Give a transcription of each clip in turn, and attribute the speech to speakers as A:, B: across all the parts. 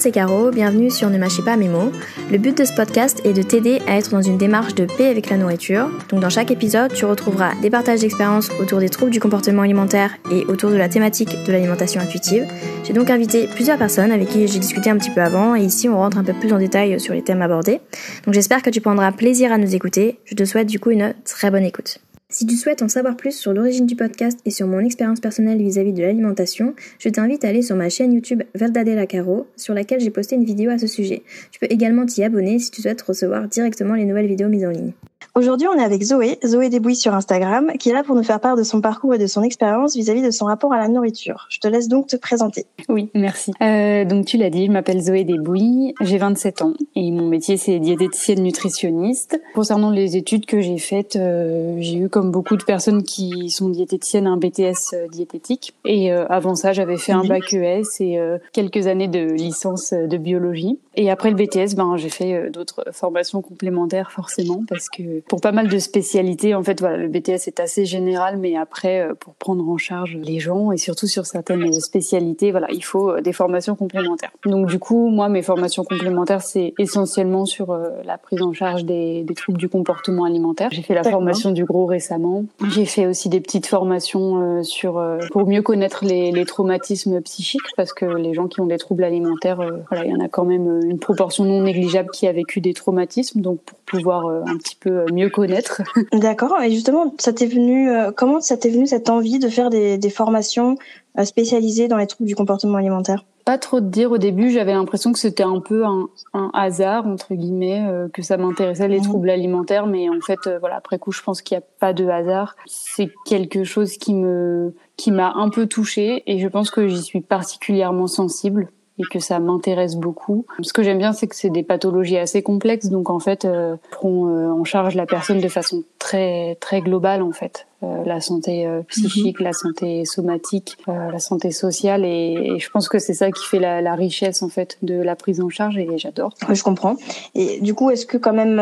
A: C'est Caro, bienvenue sur Ne mâchez pas mes mots. Le but de ce podcast est de t'aider à être dans une démarche de paix avec la nourriture. Donc dans chaque épisode, tu retrouveras des partages d'expériences autour des troubles du comportement alimentaire et autour de la thématique de l'alimentation intuitive. J'ai donc invité plusieurs personnes avec qui j'ai discuté un petit peu avant et ici on rentre un peu plus en détail sur les thèmes abordés. Donc j'espère que tu prendras plaisir à nous écouter. Je te souhaite du coup une très bonne écoute. Si tu souhaites en savoir plus sur l'origine du podcast et sur mon expérience personnelle vis-à-vis de l'alimentation, je t'invite à aller sur ma chaîne YouTube Verdadela Caro, sur laquelle j'ai posté une vidéo à ce sujet. Tu peux également t'y abonner si tu souhaites recevoir directement les nouvelles vidéos mises en ligne. Aujourd'hui, on est avec Zoé, Zoé Desbouilles sur Instagram, qui est là pour nous faire part de son parcours et de son expérience vis-à-vis de son rapport à la nourriture. Je te laisse donc te présenter.
B: Oui, merci. Euh, donc tu l'as dit, je m'appelle Zoé Desbouilles, j'ai 27 ans et mon métier c'est diététicienne nutritionniste. Concernant les études que j'ai faites, euh, j'ai eu comme beaucoup de personnes qui sont diététiciennes un BTS euh, diététique et euh, avant ça j'avais fait un bac ES et quelques années de licence de biologie. Et après le BTS, ben j'ai fait d'autres formations complémentaires forcément parce que pour pas mal de spécialités, en fait, voilà, le BTS est assez général, mais après, euh, pour prendre en charge les gens et surtout sur certaines spécialités, voilà, il faut euh, des formations complémentaires. Donc du coup, moi, mes formations complémentaires, c'est essentiellement sur euh, la prise en charge des, des troubles du comportement alimentaire. J'ai fait la formation du gros récemment. J'ai fait aussi des petites formations sur pour mieux connaître les, les, traumatismes psychiques, parce que les gens qui ont des troubles alimentaires, voilà, il y en a quand même une proportion non négligeable qui a vécu des traumatismes. Donc pour pouvoir un petit peu mieux connaître.
A: D'accord. Et justement, ça t'est venu euh, comment ça t'est venu cette envie de faire des, des formations euh, spécialisées dans les troubles du comportement alimentaire?
B: Pas trop de dire au début. J'avais l'impression que c'était un peu un, un, hasard entre guillemets, que ça m'intéressait les mmh. troubles alimentaires, mais en fait, voilà, après coup, je pense qu'il n'y a pas de hasard. C'est quelque chose qui me qui m'a un peu touchée et je pense que j'y suis particulièrement sensible et que ça m'intéresse beaucoup. Ce que j'aime bien, c'est que c'est des pathologies assez complexes, donc en fait, euh, prend euh, en charge la personne de façon très très globale en fait. Euh, la santé euh, psychique, mhm. la santé somatique, euh, la santé sociale, et, et, je pense que c'est ça qui fait la, la, richesse en fait de la prise en charge, et j'adore.
A: Je comprends. Et du coup, est-ce que quand même,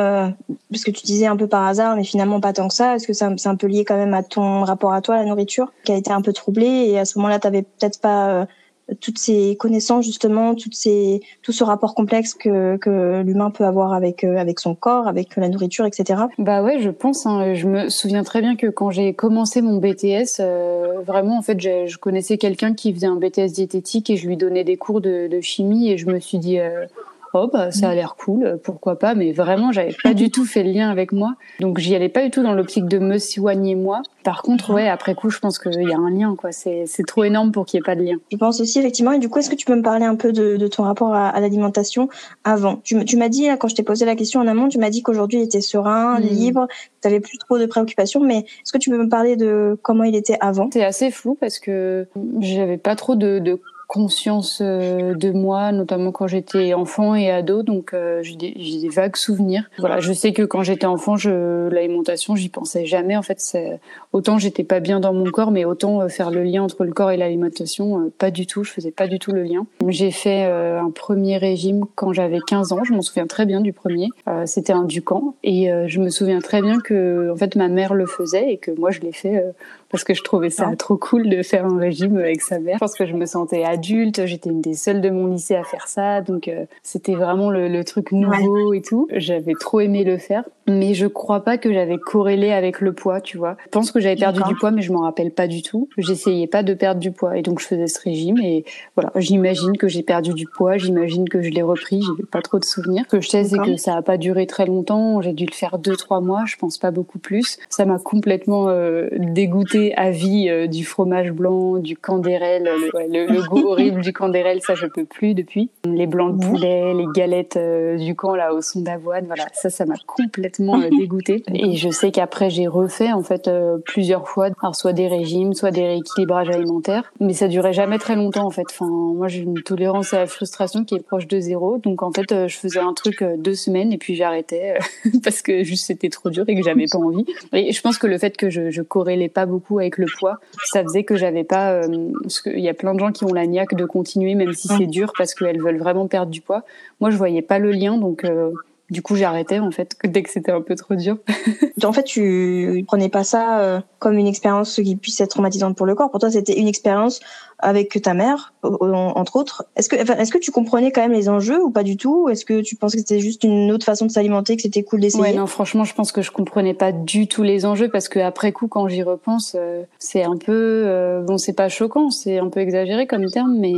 A: parce que tu disais un peu par hasard, mais finalement pas tant que ça, est-ce que c'est un peu lié quand même à ton rapport à toi, à la nourriture, qui a été un peu troublé, et à ce moment-là, tu avais peut-être pas toutes ces connaissances justement, toutes ces, tout ce rapport complexe que, que l'humain peut avoir avec euh, avec son corps, avec la nourriture, etc.
B: Bah ouais, je pense. Hein, je me souviens très bien que quand j'ai commencé mon BTS, euh, vraiment en fait, je connaissais quelqu'un qui faisait un BTS diététique et je lui donnais des cours de, chimie et je me suis dit euh, oh bah ça a l'air cool, pourquoi pas, mais vraiment j'avais pas du tout fait le lien avec moi, donc j'y allais pas du tout dans l'optique de me soigner moi. Par contre, ouais, après coup, je pense qu'il y a un lien, quoi. C'est trop énorme pour qu'il y ait pas de lien.
A: Je pense aussi effectivement. Et du coup, est-ce que tu peux me parler un peu de, de ton rapport à, à l'alimentation avant? Tu, tu m'as dit quand je t'ai posé la question en amont, tu m'as dit qu'aujourd'hui il était serein, mmh. libre, tu avais plus trop de préoccupations, mais est-ce que tu peux me parler de comment il était avant?
B: C'est assez flou parce que j'avais pas trop de, de conscience euh, de moi, notamment quand j'étais enfant et ado, donc euh, j'ai des, vagues souvenirs. Voilà, je sais que quand j'étais enfant, l'alimentation, j'y pensais jamais. En fait, autant j'étais pas bien dans mon corps, mais autant euh, faire le lien entre le corps et l'alimentation, pas du tout. Je faisais pas du tout le lien. J'ai fait un premier régime quand j'avais 15 ans. Je m'en souviens très bien du premier. C'était un Ducan et je me souviens très bien que en fait ma mère le faisait et que moi je l'ai fait parce que je trouvais ça trop cool de faire un régime avec sa mère. Je pense que je me sentais adulte, j'étais une des seules de mon lycée à faire ça, donc euh, c'était vraiment le, le, truc nouveau et tout. J'avais trop aimé le faire, mais je crois pas que j'avais corrélé avec le poids, tu vois. Je pense que j'avais perdu du poids, mais je m'en rappelle pas du tout. J'essayais pas de perdre du poids, et donc je faisais ce régime, et voilà, j'imagine que j'ai perdu du poids, j'imagine que je l'ai repris, j'ai pas trop de souvenirs. Ce que je sais, c'est que ça a pas duré très longtemps, j'ai dû le faire deux, trois mois, je pense pas beaucoup plus. Ça m'a complètement euh, dégoûté à vie euh, du fromage blanc, du candérel, le, le, goût horrible du candérel, ça je peux plus depuis. Les blancs de poulet, les galettes euh, du camp là au son d'avoine, voilà, ça ça m'a complètement euh, dégoûté. Et je sais qu'après j'ai refait en fait plusieurs fois, alors soit des régimes, soit des rééquilibrages alimentaires, mais ça durait jamais très longtemps en fait. Enfin, moi j'ai une tolérance à la frustration qui est proche de zéro, donc en fait je faisais un truc deux semaines et puis j'arrêtais parce que juste c'était trop dur et que j'avais pas envie. Et je pense que le fait que je, je corrélais pas beaucoup avec le poids, ça faisait que j'avais pas. Euh, parce qu'il y a plein de gens qui ont la niaque de continuer même si c'est dur parce qu'elles veulent vraiment perdre du poids. Moi, je voyais pas le lien, donc euh, du coup, j'arrêtais en fait dès que c'était un peu trop dur.
A: en fait, tu prenais pas ça euh, comme une expérience qui puisse être traumatisante pour le corps. Pour toi, c'était une expérience avec ta mère, entre autres. Est-ce que, est-ce que tu comprenais quand même les enjeux ou pas du tout? Est-ce que tu pensais que c'était juste une autre façon de s'alimenter, que c'était cool d'essayer?
B: Ouais, non, franchement, je pense que je comprenais pas du tout les enjeux parce que après coup, quand j'y repense, euh, c'est un peu, euh, bon, c'est pas choquant, c'est un peu exagéré comme terme, mais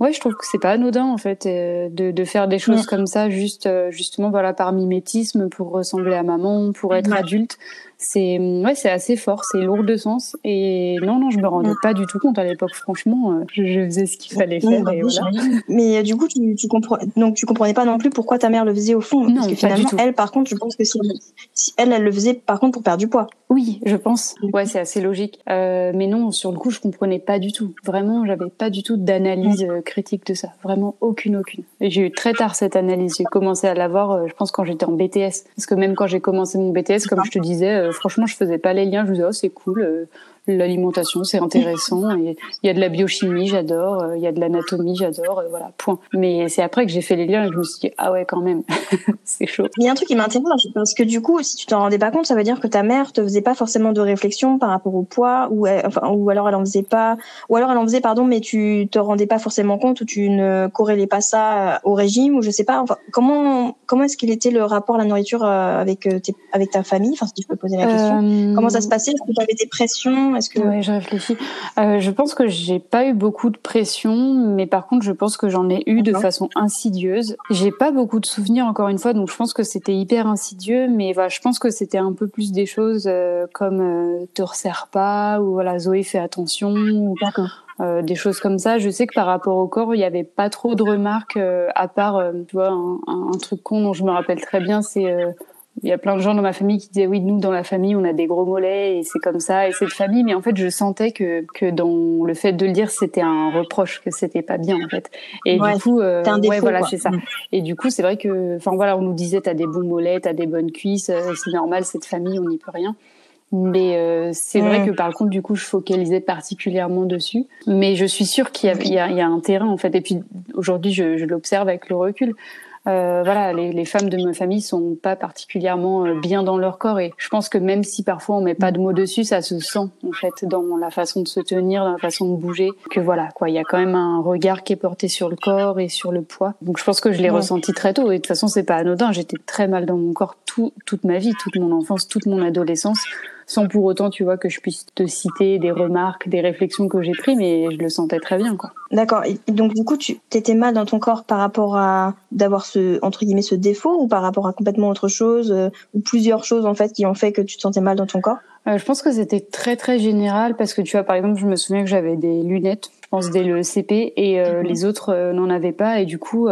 B: Ouais, je trouve que c'est pas anodin en fait euh, de, de faire des choses comme ça juste euh, justement voilà par mimétisme pour ressembler à maman, pour être adulte c'est ouais, c'est assez fort, c'est lourd de sens. Et non, non, je me rendais pas du tout compte à l'époque. Franchement, euh, je, faisais ce qu'il fallait faire. Bah et voilà.
A: Mais euh, du coup, tu, tu comprends donc tu comprenais pas non plus pourquoi ta mère le faisait au fond. Non, parce que finalement, elle, par contre, je pense que si, elle, elle le faisait par contre pour perdre du poids.
B: Oui, je pense. Ouais, c'est assez logique. Euh, mais non, sur le coup, je comprenais pas du tout. Vraiment, j'avais pas du tout d'analyse euh, critique de ça. Vraiment aucune, aucune. J'ai eu très tard cette analyse. J'ai commencé à l'avoir, je pense, quand j'étais en BTS. Parce que même quand j'ai commencé mon BTS, comme je te disais franchement, je faisais pas les liens. Je me disais, oh, c'est cool, euh, l'alimentation, c'est intéressant. Il y a de la biochimie, j'adore. Euh, il y a de l'anatomie, j'adore. Voilà, point. Mais c'est après que j'ai fait les liens et je me suis dit, ah ouais, quand même, c'est chaud.
A: Il y a un truc qui m'intéresse parce que du coup, si tu t'en rendais pas compte, ça veut dire que ta mère te faisait pas forcément de réflexion par rapport au poids, ou, enfin, ou alors elle en faisait pas, ou alors elle en faisait, pardon, mais tu te rendais pas forcément compte ou tu ne corrélais pas ça au régime, ou je sais pas. Enfin, comment comment est-ce qu'il était le rapport à la nourriture avec avec ta famille? Enfin, si tu peux poser la question. Comment ça se passait? Est-ce que tu avais des pressions? Est-ce que
B: je réfléchis. Euh, je pense que j'ai pas eu beaucoup de pression, mais par contre, je pense que j'en ai eu de façon insidieuse. J'ai pas beaucoup de souvenirs encore une fois, donc je pense que c'était hyper insidieux, mais voilà, je pense que c'était un peu plus des choses euh, comme euh, te resserre pas ou voilà Zoé fait attention ou euh, des choses comme ça. Je sais que par rapport au corps, il n'y avait pas trop de remarques à part, tu vois, un, un, truc con dont je me rappelle très bien, c'est il y a plein de gens dans ma famille qui disaient oui nous dans la famille on a des gros mollets et c'est comme ça et c'est de famille mais en fait je sentais que que dans le fait de le dire c'était un reproche que c'était pas bien en fait et du coup
A: euh, ouais
B: voilà c'est ça mm. et du coup c'est vrai que enfin voilà on nous disait t'as des bons mollets t'as des bonnes cuisses euh, c'est normal cette famille on n'y peut rien mais euh, c'est vrai mm. que par contre, du coup, je focalisais particulièrement dessus. Mais je suis sûre qu'il y, y, a, il y a un terrain, en fait. Et puis aujourd'hui, je, je l'observe avec le recul. Euh, voilà, les, les, femmes de ma famille sont pas particulièrement euh, bien dans leur corps. Et je pense que même si parfois on met pas de mots dessus, ça se sent en fait dans la façon de se tenir, dans la façon de bouger, que voilà quoi, il y a quand même un regard qui est porté sur le corps et sur le poids. Donc je pense que je l'ai ressenti très tôt. Et de toute façon c'est pas anodin. J'étais très mal dans mon corps tout, toute ma vie, toute mon enfance, toute mon adolescence sans pour autant, tu vois, que je puisse te citer des remarques, des réflexions que j'ai prises, mais je le sentais très bien, quoi.
A: D'accord. Donc, du coup, tu étais mal dans ton corps par rapport à d'avoir ce, entre guillemets, ce défaut ou par rapport à complètement autre chose euh, ou plusieurs choses, en fait, qui ont fait que tu te sentais mal dans ton corps?
B: Euh, je pense que c'était très, très général parce que, tu vois, par exemple, je me souviens que j'avais des lunettes, je pense, dès le CP et euh, mhm. les autres n'en avaient pas et du coup,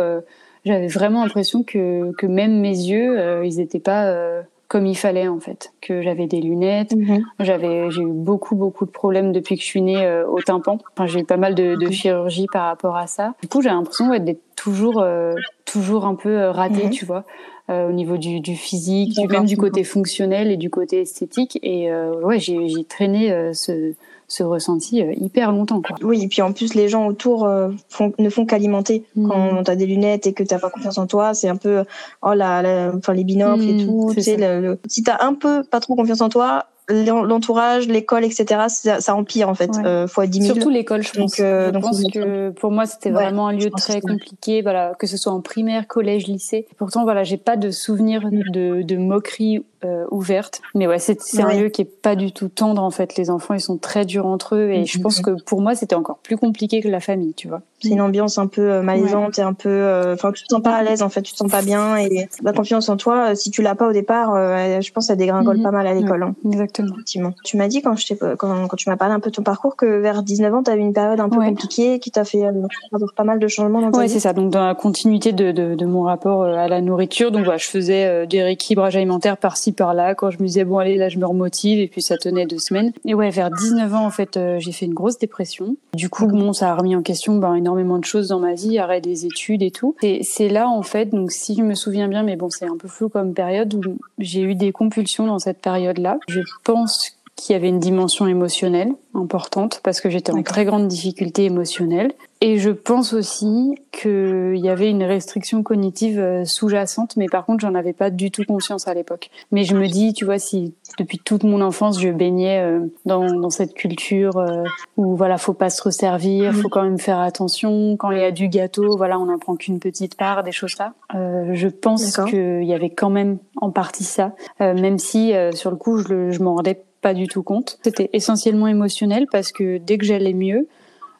B: j'avais vraiment l'impression que, que même mes yeux, ils n'étaient pas comme il fallait en fait, que j'avais des lunettes, mhm. j'avais j'ai eu beaucoup beaucoup de problèmes depuis que je suis née euh, au tympan. Enfin, j'ai eu pas mal de, de chirurgie par rapport à ça. Du coup, j'ai l'impression d'être toujours euh, toujours un peu euh, ratée, mhm. tu vois, au niveau du, du physique, même du côté fonctionnel et du côté esthétique. Et ouais, j'ai j'ai traîné ce ce ressenti euh, hyper longtemps. Quoi.
A: Oui, et puis en plus, les gens autour euh, font, ne font qu'alimenter. Mmh. Quand tu as des lunettes et que tu pas confiance en toi, c'est un peu oh la, enfin les binocles et mmh, tout. Tu sais, le, si tu as un peu pas trop confiance en toi, l'entourage, l'école, etc., ça, ça, empire en fait, ouais. euh, fois 10
B: 000. Surtout l'école, je pense. Donc, euh, je pense que pour moi, c'était vraiment un lieu très compliqué, voilà, que ce soit en primaire, collège, lycée. Pourtant, voilà, j'ai pas de souvenir de, de moquerie euh, ouverte. Mais ouais, c'est un lieu qui est pas du tout tendre en fait. Les enfants, ils sont très durs entre eux et je pense que pour moi, c'était encore plus compliqué que la famille, tu vois.
A: C'est une ambiance un peu euh, malaisante et un peu, euh, enfin, tu te sens pas à l'aise en fait, tu te sens pas bien et la confiance en toi, si tu l'as pas au départ, je pense ça dégringole mhm. pas mal à l'école. Hein.
B: Exactement.
A: Effectivement. Tu m'as dit quand je quand, quand tu m'as parlé un peu de ton parcours que vers 19 ans, tu as eu une période un peu compliquée qui t'a fait avoir pas mal de changements dans ta
B: ouais, c'est ça. Donc dans la continuité de, de, de, mon rapport à la nourriture, donc voilà, je faisais des rééquilibrages alimentaires par-ci par-là. Quand je me disais bon allez là je me remotive et puis ça tenait deux semaines. Et ouais vers 19 ans en fait euh, j'ai fait une grosse dépression. Du coup bon ça a remis en question ben, énormément de choses dans ma vie arrêt des études et tout. Et c'est là en fait donc si je me souviens bien mais bon c'est un peu flou comme période où j'ai eu des compulsions dans cette période là je pense qu'il y avait une dimension émotionnelle importante parce que j'étais en très grande difficulté émotionnelle Et je pense aussi qu'il y avait une restriction cognitive euh, sous-jacente, mais par contre, j'en avais pas du tout conscience à l'époque. Mais je me dis, tu vois, si depuis toute mon enfance, je baignais euh, dans, dans cette culture euh, où voilà, faut pas se resservir, faut quand même faire attention. Quand il y a du gâteau, voilà, on n'en prend qu'une petite part, des choses là. Euh, je pense qu'il y avait quand même en partie ça, même si sur le coup, je, je m'en rendais pas du tout compte. C'était essentiellement émotionnel parce que dès que j'allais mieux,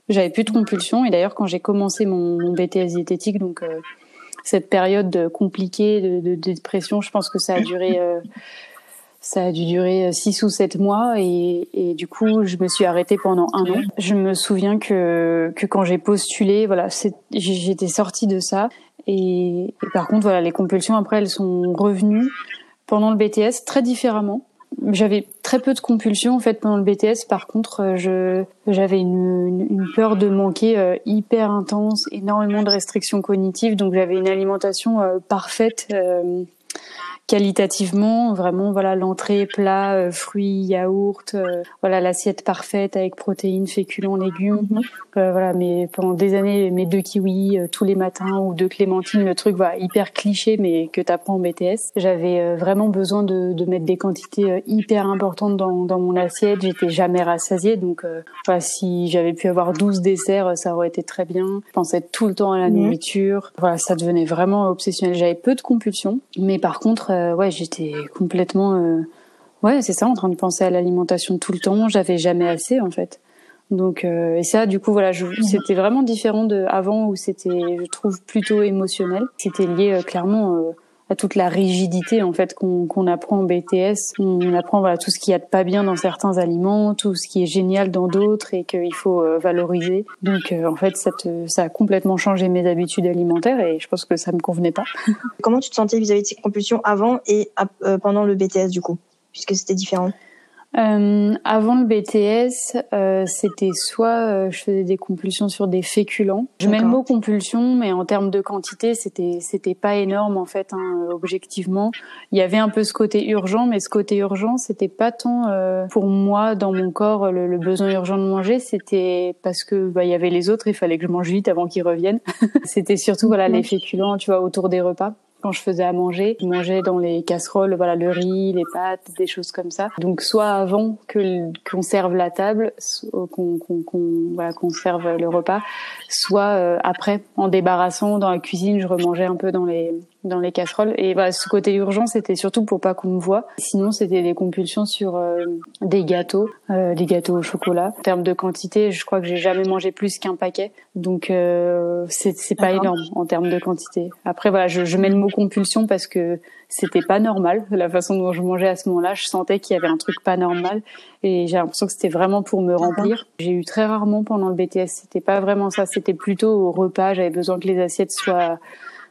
B: j'avais plus de compulsions. Et d'ailleurs, quand j'ai commencé mon, BTS diététique, donc euh, cette période compliquée de, dépression, je pense que ça a duré, euh, ça a dû durer six ou sept mois. Et, du coup, je me suis arrêtée pendant un an. Je me souviens que, que quand j'ai postulé, voilà, j'étais sortie de ça. Et par contre, voilà, les compulsions après, elles sont revenues pendant le BTS très différemment j'avais très peu de compulsions en fait pendant le BTS. Par contre, euh, je j'avais une, une, peur de manquer euh, hyper intense, énormément de restrictions cognitives. Donc j'avais une alimentation euh, parfaite qualitativement vraiment voilà l'entrée plat euh, fruits yaourt euh, voilà l'assiette parfaite avec protéines féculents légumes. Mhm. euh, voilà mais pendant des années mes deux kiwis tous les matins ou deux clémentines le truc voilà hyper cliché mais que t'apprends en BTS j'avais vraiment besoin de, de, mettre des quantités hyper importantes dans, dans mon assiette. J'étais jamais rassasiée donc voilà, si j'avais pu avoir 12 desserts ça aurait été très bien. Je pensais tout le temps à la mhm. nourriture. Voilà ça devenait vraiment obsessionnel. J'avais peu de compulsions mais par contre euh, ouais, j'étais complètement, euh, ouais, c'est ça, en train de penser à l'alimentation tout le temps. J'avais jamais assez en fait. Donc euh, et ça, du coup, voilà, c'était vraiment différent de avant où c'était, je trouve, plutôt émotionnel. C'était lié clairement à toute la rigidité en fait qu'on apprend en BTS. On apprend voilà tout ce qu'il y a de pas bien dans certains aliments, tout ce qui est génial dans d'autres et qu'il faut euh, valoriser. Donc euh, en fait ça, ça a complètement changé mes habitudes alimentaires et je pense que ça me convenait pas.
A: Comment tu te sentais vis-à-vis de ces compulsions avant et euh, pendant le BTS du coup, puisque c'était différent
B: euh, avant le BTS, euh, c'était soit euh, je faisais des compulsions sur des féculents. Je mets le mot compulsion, mais en termes de quantité, c'était c'était pas énorme en fait. Hein, objectivement, il y avait un peu ce côté urgent, mais ce côté urgent, c'était pas tant euh, pour moi dans mon corps le, le besoin urgent de manger, c'était parce que bah il y avait les autres, il fallait que je mange vite avant qu'ils reviennent. c'était surtout voilà les féculents, tu vois, autour des repas quand je faisais à manger. Je mangeais dans les casseroles, voilà, le riz, les pâtes, des choses comme ça. Donc soit avant que qu'on serve la table, qu'on qu'on voilà, qu'on serve le repas, soit euh, après en débarrassant dans la cuisine, je remangeais un peu dans les dans les casseroles. Et bah, ce côté urgent, c'était surtout pour pas qu'on me voit. Sinon, c'était des compulsions sur euh, des gâteaux, euh, des gâteaux au chocolat. En termes de quantité, je crois que j'ai jamais mangé plus qu'un paquet. Donc, euh, c'est pas énorme en termes de quantité. Après, voilà, je, je mets le mot compulsion parce que c'était pas normal la façon dont je mangeais à ce moment-là. Je sentais qu'il y avait un truc pas normal et j'ai l'impression que c'était vraiment pour me remplir. J'ai eu très rarement pendant le BTS, c'était pas vraiment ça. C'était plutôt au repas. J'avais besoin que les assiettes soient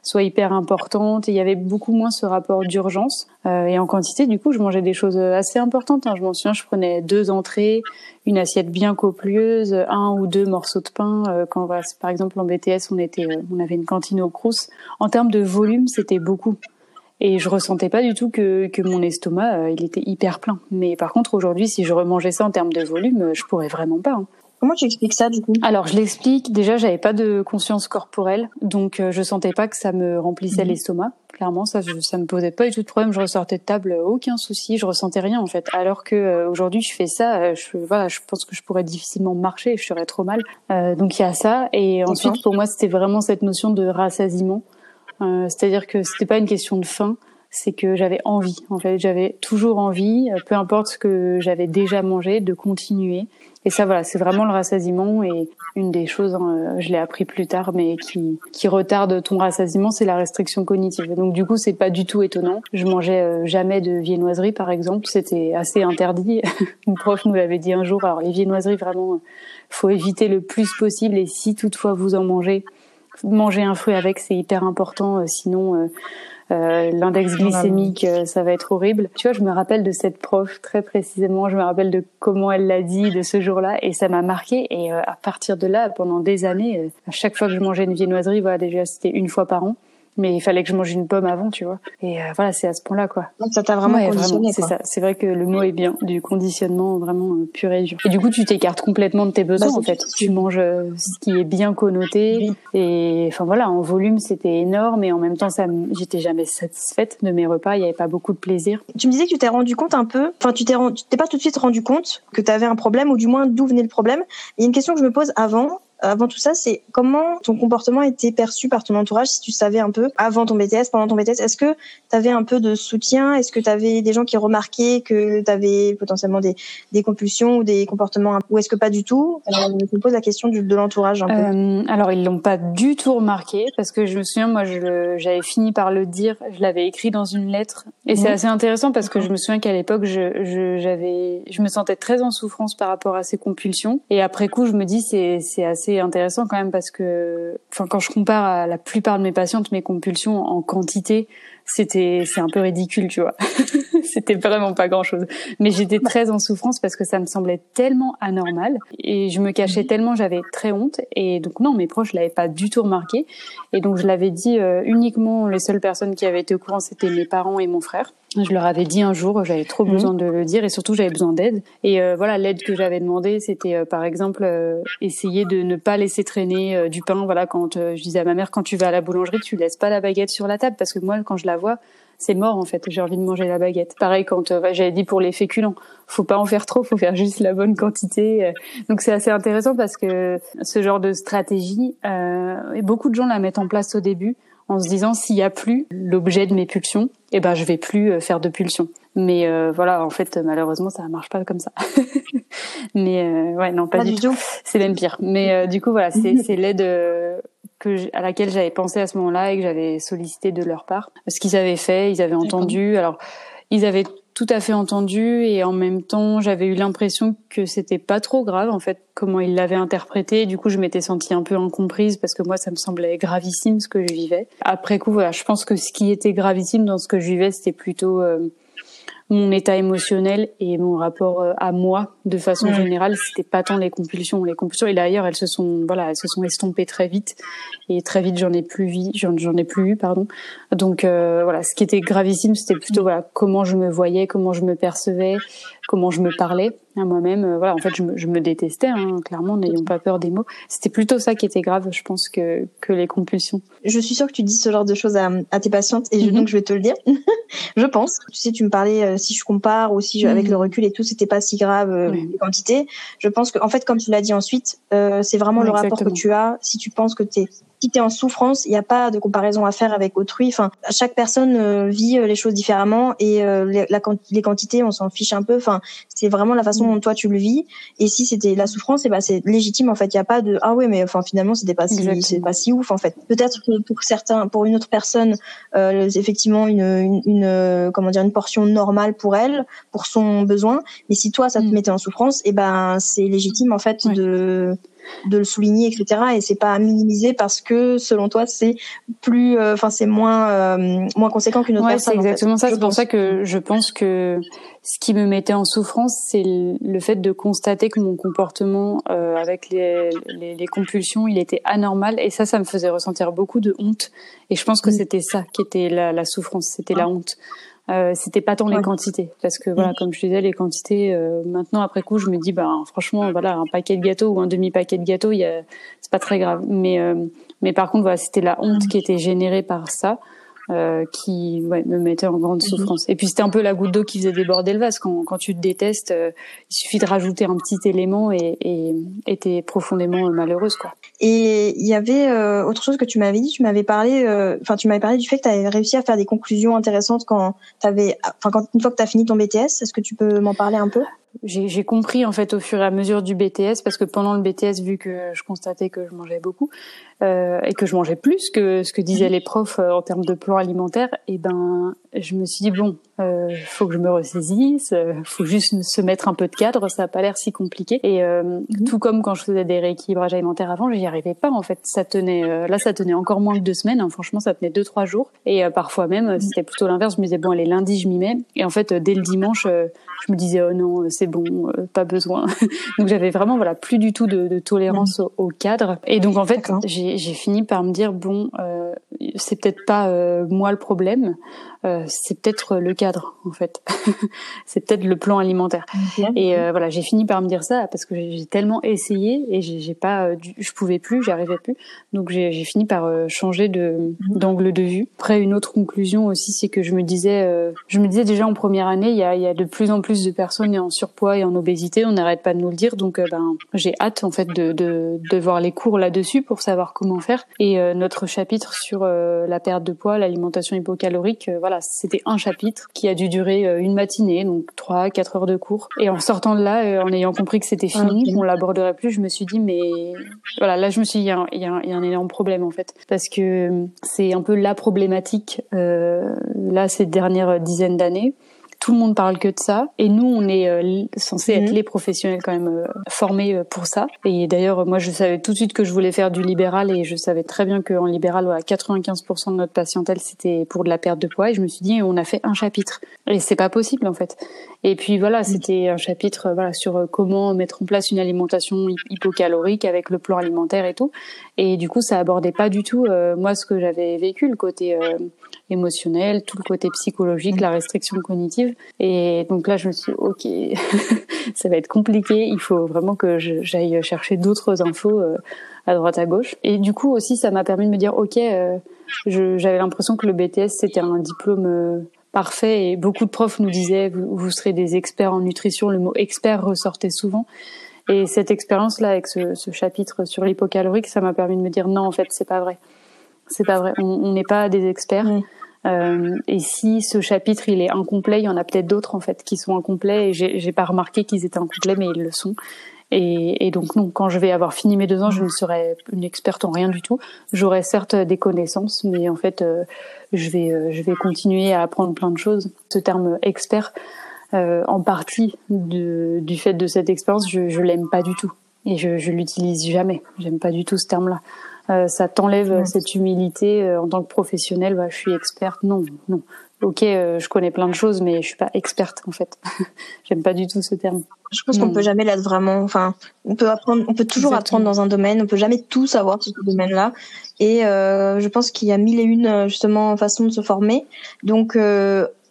B: soit hyper importante. Et il y avait beaucoup moins ce rapport d'urgence. Euh, et en quantité, du coup, je mangeais des choses assez importantes. Hein. Je m'en souviens, je prenais deux entrées, une assiette bien copieuse, un ou deux morceaux de pain. Euh, quand, par exemple, en BTS, on était, euh, on avait une cantine au Crous. En termes de volume, c'était beaucoup. Et je ressentais pas du tout que, que mon estomac, euh, il était hyper plein. Mais par contre, aujourd'hui, si je remangeais ça en termes de volume, je pourrais vraiment pas. Hein.
A: Comment tu expliques ça du coup?
B: Alors je l'explique. Déjà, j'avais pas de conscience corporelle, donc euh, je sentais pas que ça me remplissait mhm. l'estomac. Clairement, ça, je, ça me posait pas du tout de problème. Je ressortais de table, aucun souci. Je ressentais rien en fait. Alors que euh, aujourd'hui, je fais ça, euh, je, voilà, je pense que je pourrais difficilement marcher. Je serais trop mal. Euh, donc il y a ça. Et ensuite, pour moi, c'était vraiment cette notion de rassasiement. C'est-à-dire que c'était pas une question de faim c'est que j'avais envie. En fait, j'avais toujours envie, peu importe ce que j'avais déjà mangé, de continuer. Et ça, voilà, c'est vraiment le rassasiement. Et une des choses, hein, je l'ai appris plus tard, mais qui, qui retarde ton rassasiement, c'est la restriction cognitive. Donc du coup, c'est pas du tout étonnant. Je mangeais euh, jamais de viennoiserie, par exemple. C'était assez interdit. Une prof nous l'avait dit un jour. Alors les viennoiseries, vraiment, faut éviter le plus possible. Et si toutefois vous en mangez, manger un fruit avec, c'est hyper important. Euh, sinon, euh, euh, l'index glycémique, euh, ça va être horrible. Tu vois, je me rappelle de cette prof très précisément. Je me rappelle de comment elle l'a dit de ce jour-là, et ça m'a marqué. Et euh, à partir de là, pendant des années, à chaque fois que je mangeais une viennoiserie, voilà, déjà c'était une fois par an. Mais il fallait que je mange une pomme avant, tu vois. Et euh, voilà, c'est à ce point-là, quoi.
A: Donc ça t'a vraiment conditionné,
B: C'est ça. C'est vrai que le mot est bien, du conditionnement vraiment euh, pur et dur. Et du coup, tu t'écartes complètement de tes besoins, bah, en fait. Tu manges euh, ce qui est bien connoté. Et enfin voilà, en volume, c'était énorme, et en même temps, ça, j'étais jamais satisfaite de mes repas. Il y avait pas beaucoup de plaisir.
A: Tu me disais que tu t'es rendu compte un peu, enfin, tu t'es, t'es pas tout de suite rendu compte que tu avais un problème, ou du moins d'où venait le problème. Il y a une question que je me pose avant, avant tout ça, c'est comment ton comportement était perçu par ton entourage, si tu savais un peu, avant ton BTS, pendant ton BTS. Est-ce que tu avais un peu de soutien? Est-ce que tu avais des gens qui remarquaient que tu avais potentiellement des, des compulsions ou des comportements Ou est-ce que pas du tout? Euh, Je me pose la question de l'entourage un peu.
B: Euh, alors, ils l'ont pas du tout remarqué, parce que je me souviens, moi, j'avais fini par le dire, je l'avais écrit dans une lettre. Et c'est assez intéressant parce que je me souviens qu'à l'époque, je, je, j'avais, je me sentais très en souffrance par rapport à ces compulsions. Et après coup, je me dis, c'est assez intéressant quand même parce que, enfin, quand je compare à la plupart de mes patientes, mes compulsions en quantité, c'était, c'est un peu ridicule, tu vois. c'était vraiment pas grand chose. Mais j'étais très en souffrance parce que ça me semblait tellement anormal et je me cachais tellement, j'avais très honte. Et donc non, mes proches l'avaient pas du tout remarqué. Et donc je l'avais dit euh, uniquement les seules personnes qui avaient été au courant, c'était mes parents et mon frère. Je leur avais dit un jour, j'avais trop mhm. besoin de le dire et surtout j'avais besoin d'aide. Et euh, voilà, l'aide que j'avais demandé, c'était euh, par exemple euh, essayer de ne pas laisser traîner du pain. Voilà, quand je disais à ma mère, quand tu vas à la boulangerie, tu laisses pas la baguette sur la table parce que moi, quand je la vois, c'est mort en fait. J'ai envie de manger la baguette. Pareil quand j'avais dit pour les féculents, faut pas en faire trop, faut faire juste la bonne quantité. Donc c'est assez intéressant parce que ce genre de stratégie, et beaucoup de gens la mettent en place au début en se disant s'il y a plus l'objet de mes pulsions, eh ben je vais plus euh, faire de pulsions. Mais euh, voilà, en fait, malheureusement, ça marche pas comme ça. Mais euh, ouais, non, pas, du, tout. C'est même pire. Mais du coup, voilà, c'est l'aide que à laquelle j'avais pensé à ce moment-là et que j'avais sollicité de leur part. Ce qu'ils avaient fait, ils avaient entendu. Alors, ils avaient tout à fait entendu et en même temps j'avais eu l'impression que c'était pas trop grave en fait comment il l'avait interprété. Du coup je m'étais sentie un peu incomprise parce que moi ça me semblait gravissime ce que je vivais. Après coup voilà je pense que ce qui était gravissime dans ce que je vivais c'était plutôt euh, mon état émotionnel et mon rapport euh, à moi de façon générale c'était pas tant les compulsions. Les compulsions et d'ailleurs elles se sont voilà elles se sont estompées très vite. Et très vite j'en ai plus vu j'en ai plus eu pardon. Donc euh, voilà ce qui était gravissime c'était plutôt voilà comment je me voyais comment je me percevais comment je me parlais à moi-même. Euh, voilà, en fait, je me, je me détestais, hein, clairement, n'ayons pas peur des mots. C'était plutôt ça qui était grave, je pense, que, que les compulsions.
A: Je suis sûre que tu dis ce genre de choses à, à tes patientes, et je, mhm. donc je vais te le dire. je pense. Tu sais, tu me parlais euh, si je compare ou si avec mhm. le recul et tout, c'était pas si grave euh, les quantités. Je pense que, en fait, comme tu l'as dit ensuite, euh, c'est vraiment le rapport que tu as. Si tu penses que tu es si tu es en souffrance, il n'y a pas de comparaison à faire avec autrui. Enfin, chaque personne euh, vit euh, les choses différemment et euh, les, la, les quantités, on s'en fiche un peu. Enfin, c'est vraiment la façon dont toi tu le vis. Et si c'était la souffrance, et eh ben c'est légitime en fait. Il n'y a pas de ah ouais, mais enfin finalement c'était pas si c'est pas si ouf en fait. Peut-être que pour certains, pour une autre personne, euh, effectivement une, une, une, comment dire une portion normale pour elle, pour son besoin. Mais si toi ça te mm. mettait en souffrance, et eh ben c'est légitime en fait de de le souligner, etc. Et c'est pas à minimiser parce que selon toi c'est plus, euh, enfin c'est moins euh, moins conséquent qu'une autre
B: ouais,
A: personne.
B: C'est exactement ça. C'est pour ça que je pense que ce qui me mettait en souffrance, c'est le fait de constater que mon comportement euh, avec les, les, les, compulsions, il était anormal. Et ça, ça me faisait ressentir beaucoup de honte. Et je pense que c'était ça qui était la, la souffrance, c'était la honte. Euh, c'était pas tant les quantités parce que voilà mm. comme je disais les quantités euh, maintenant après coup je me dis bah franchement voilà un paquet de gâteaux ou un demi paquet de gâteaux il y a c'est pas très grave mais euh, mais par contre voilà c'était la honte mm. qui était générée par ça euh, qui ouais, me mettait en grande mhm. souffrance. Et puis c'était un peu la goutte d'eau qui faisait déborder le vase. Quand, quand tu te détestes, euh, il suffit de rajouter un petit élément et et t'es profondément malheureuse quoi.
A: Et il y avait euh, autre chose que tu m'avais dit. Tu m'avais parlé, euh, enfin tu m'avais parlé du fait que tu avais réussi à faire des conclusions intéressantes quand t'avais, enfin quand une fois que tu as fini ton BTS. Est-ce que tu peux m'en parler un peu?
B: J'ai compris en fait au fur et à mesure du BTS parce que pendant le BTS vu que je constatais que je mangeais beaucoup euh, et que je mangeais plus que ce que disaient les profs euh, en termes de plan alimentaire et eh ben je me suis dit bon euh, faut que je me ressaisisse euh, faut juste se mettre un peu de cadre ça a pas l'air si compliqué. Et euh, mhm. tout comme quand je faisais des rééquilibrages alimentaires avant j'y arrivais pas en fait. Ça tenait là ça tenait encore moins que deux semaines hein. franchement ça tenait deux trois jours. Et parfois même mhm. c'était plutôt l'inverse. Je me disais bon allez lundi je m'y mets. Et en fait dès le dimanche je me disais oh non c'est bon pas besoin. Donc j'avais vraiment voilà plus du tout de, de tolérance mhm. au, au, cadre. Et donc en fait j'ai fini par me dire bon c'est peut-être pas moi le problème, euh, c'est peut-être le cadre en fait. c'est peut-être le plan alimentaire. Et euh, voilà, j'ai fini par me dire ça parce que j'ai tellement essayé et j'ai pas, euh, je pouvais plus, j'arrivais plus. Donc j'ai fini par changer de mhm. d'angle de vue. Après une autre conclusion aussi, c'est que je me disais, je me disais déjà en première année, il y a, y a de plus en plus de personnes en surpoids et en obésité. On n'arrête pas de nous le dire. Donc ben j'ai hâte en fait de, de, de voir les cours là-dessus pour savoir comment faire. Et notre chapitre sur la perte de poids, l'alimentation hypocalorique, voilà, c'était un chapitre qui a dû durer euh, une matinée, donc trois, quatre heures de cours. Et en sortant de là, euh, en ayant compris que c'était fini, qu'on l'aborderait plus, je me suis dit, mais voilà, là, je me suis dit, il y, a un, y a un énorme problème en fait, parce que c'est un peu la problématique euh, là ces dernières dizaines d'années tout le monde parle que de ça. Et nous on est euh, censé être mhm. les professionnels quand même euh, formés euh, pour ça. Et d'ailleurs moi je savais tout de suite que je voulais faire du libéral et je savais très bien qu'en libéral voilà, 95% de notre patientèle c'était pour de la perte de poids. Et je me suis dit on a fait un chapitre. Et c'est pas possible en fait. Et puis voilà c'était un chapitre voilà sur comment mettre en place une alimentation hypocalorique avec le plan alimentaire et tout. Et du coup ça abordait pas du tout moi ce que j'avais vécu le côté émotionnel, tout le côté psychologique, la restriction cognitive. Et donc là, je me suis dit, ok, ça va être compliqué. Il faut vraiment que j'aille chercher d'autres infos euh, à droite à gauche. Et du coup aussi, ça m'a permis de me dire, ok, euh, j'avais l'impression que le BTS c'était un diplôme euh, parfait et beaucoup de profs nous disaient, vous, serez des experts en nutrition. Le mot expert ressortait souvent. Et cette expérience-là, avec ce, ce, chapitre sur l'hypocalorique, ça m'a permis de me dire non, en fait, c'est pas vrai. C'est pas vrai. On n'est pas des experts. Euh, et si ce chapitre il est incomplet, il y en a peut-être d'autres en fait qui sont incomplets. Et j'ai pas remarqué qu'ils étaient incomplets, mais ils le sont. Et, donc non, quand je vais avoir fini mes deux ans, je ne serai une experte en rien du tout. J'aurai certes des connaissances, mais en fait, euh, je vais euh, je vais continuer à apprendre plein de choses. Ce terme expert, en partie du fait de cette expérience, je, je l'aime pas du tout et je, je l'utilise jamais. J'aime pas du tout ce terme-là. Euh, ça t'enlève cette humilité euh, en tant que professionnel. Bah, je suis experte. Non, non. Ok, euh, je connais plein de choses, mais je suis pas experte en fait. J'aime pas du tout ce terme.
A: Je pense qu'on peut jamais l'être vraiment. Enfin, on peut apprendre, on peut toujours apprendre dans un domaine. On peut jamais tout savoir sur ce domaine-là. Et je pense qu'il y a mille et une justement façons de se former. Donc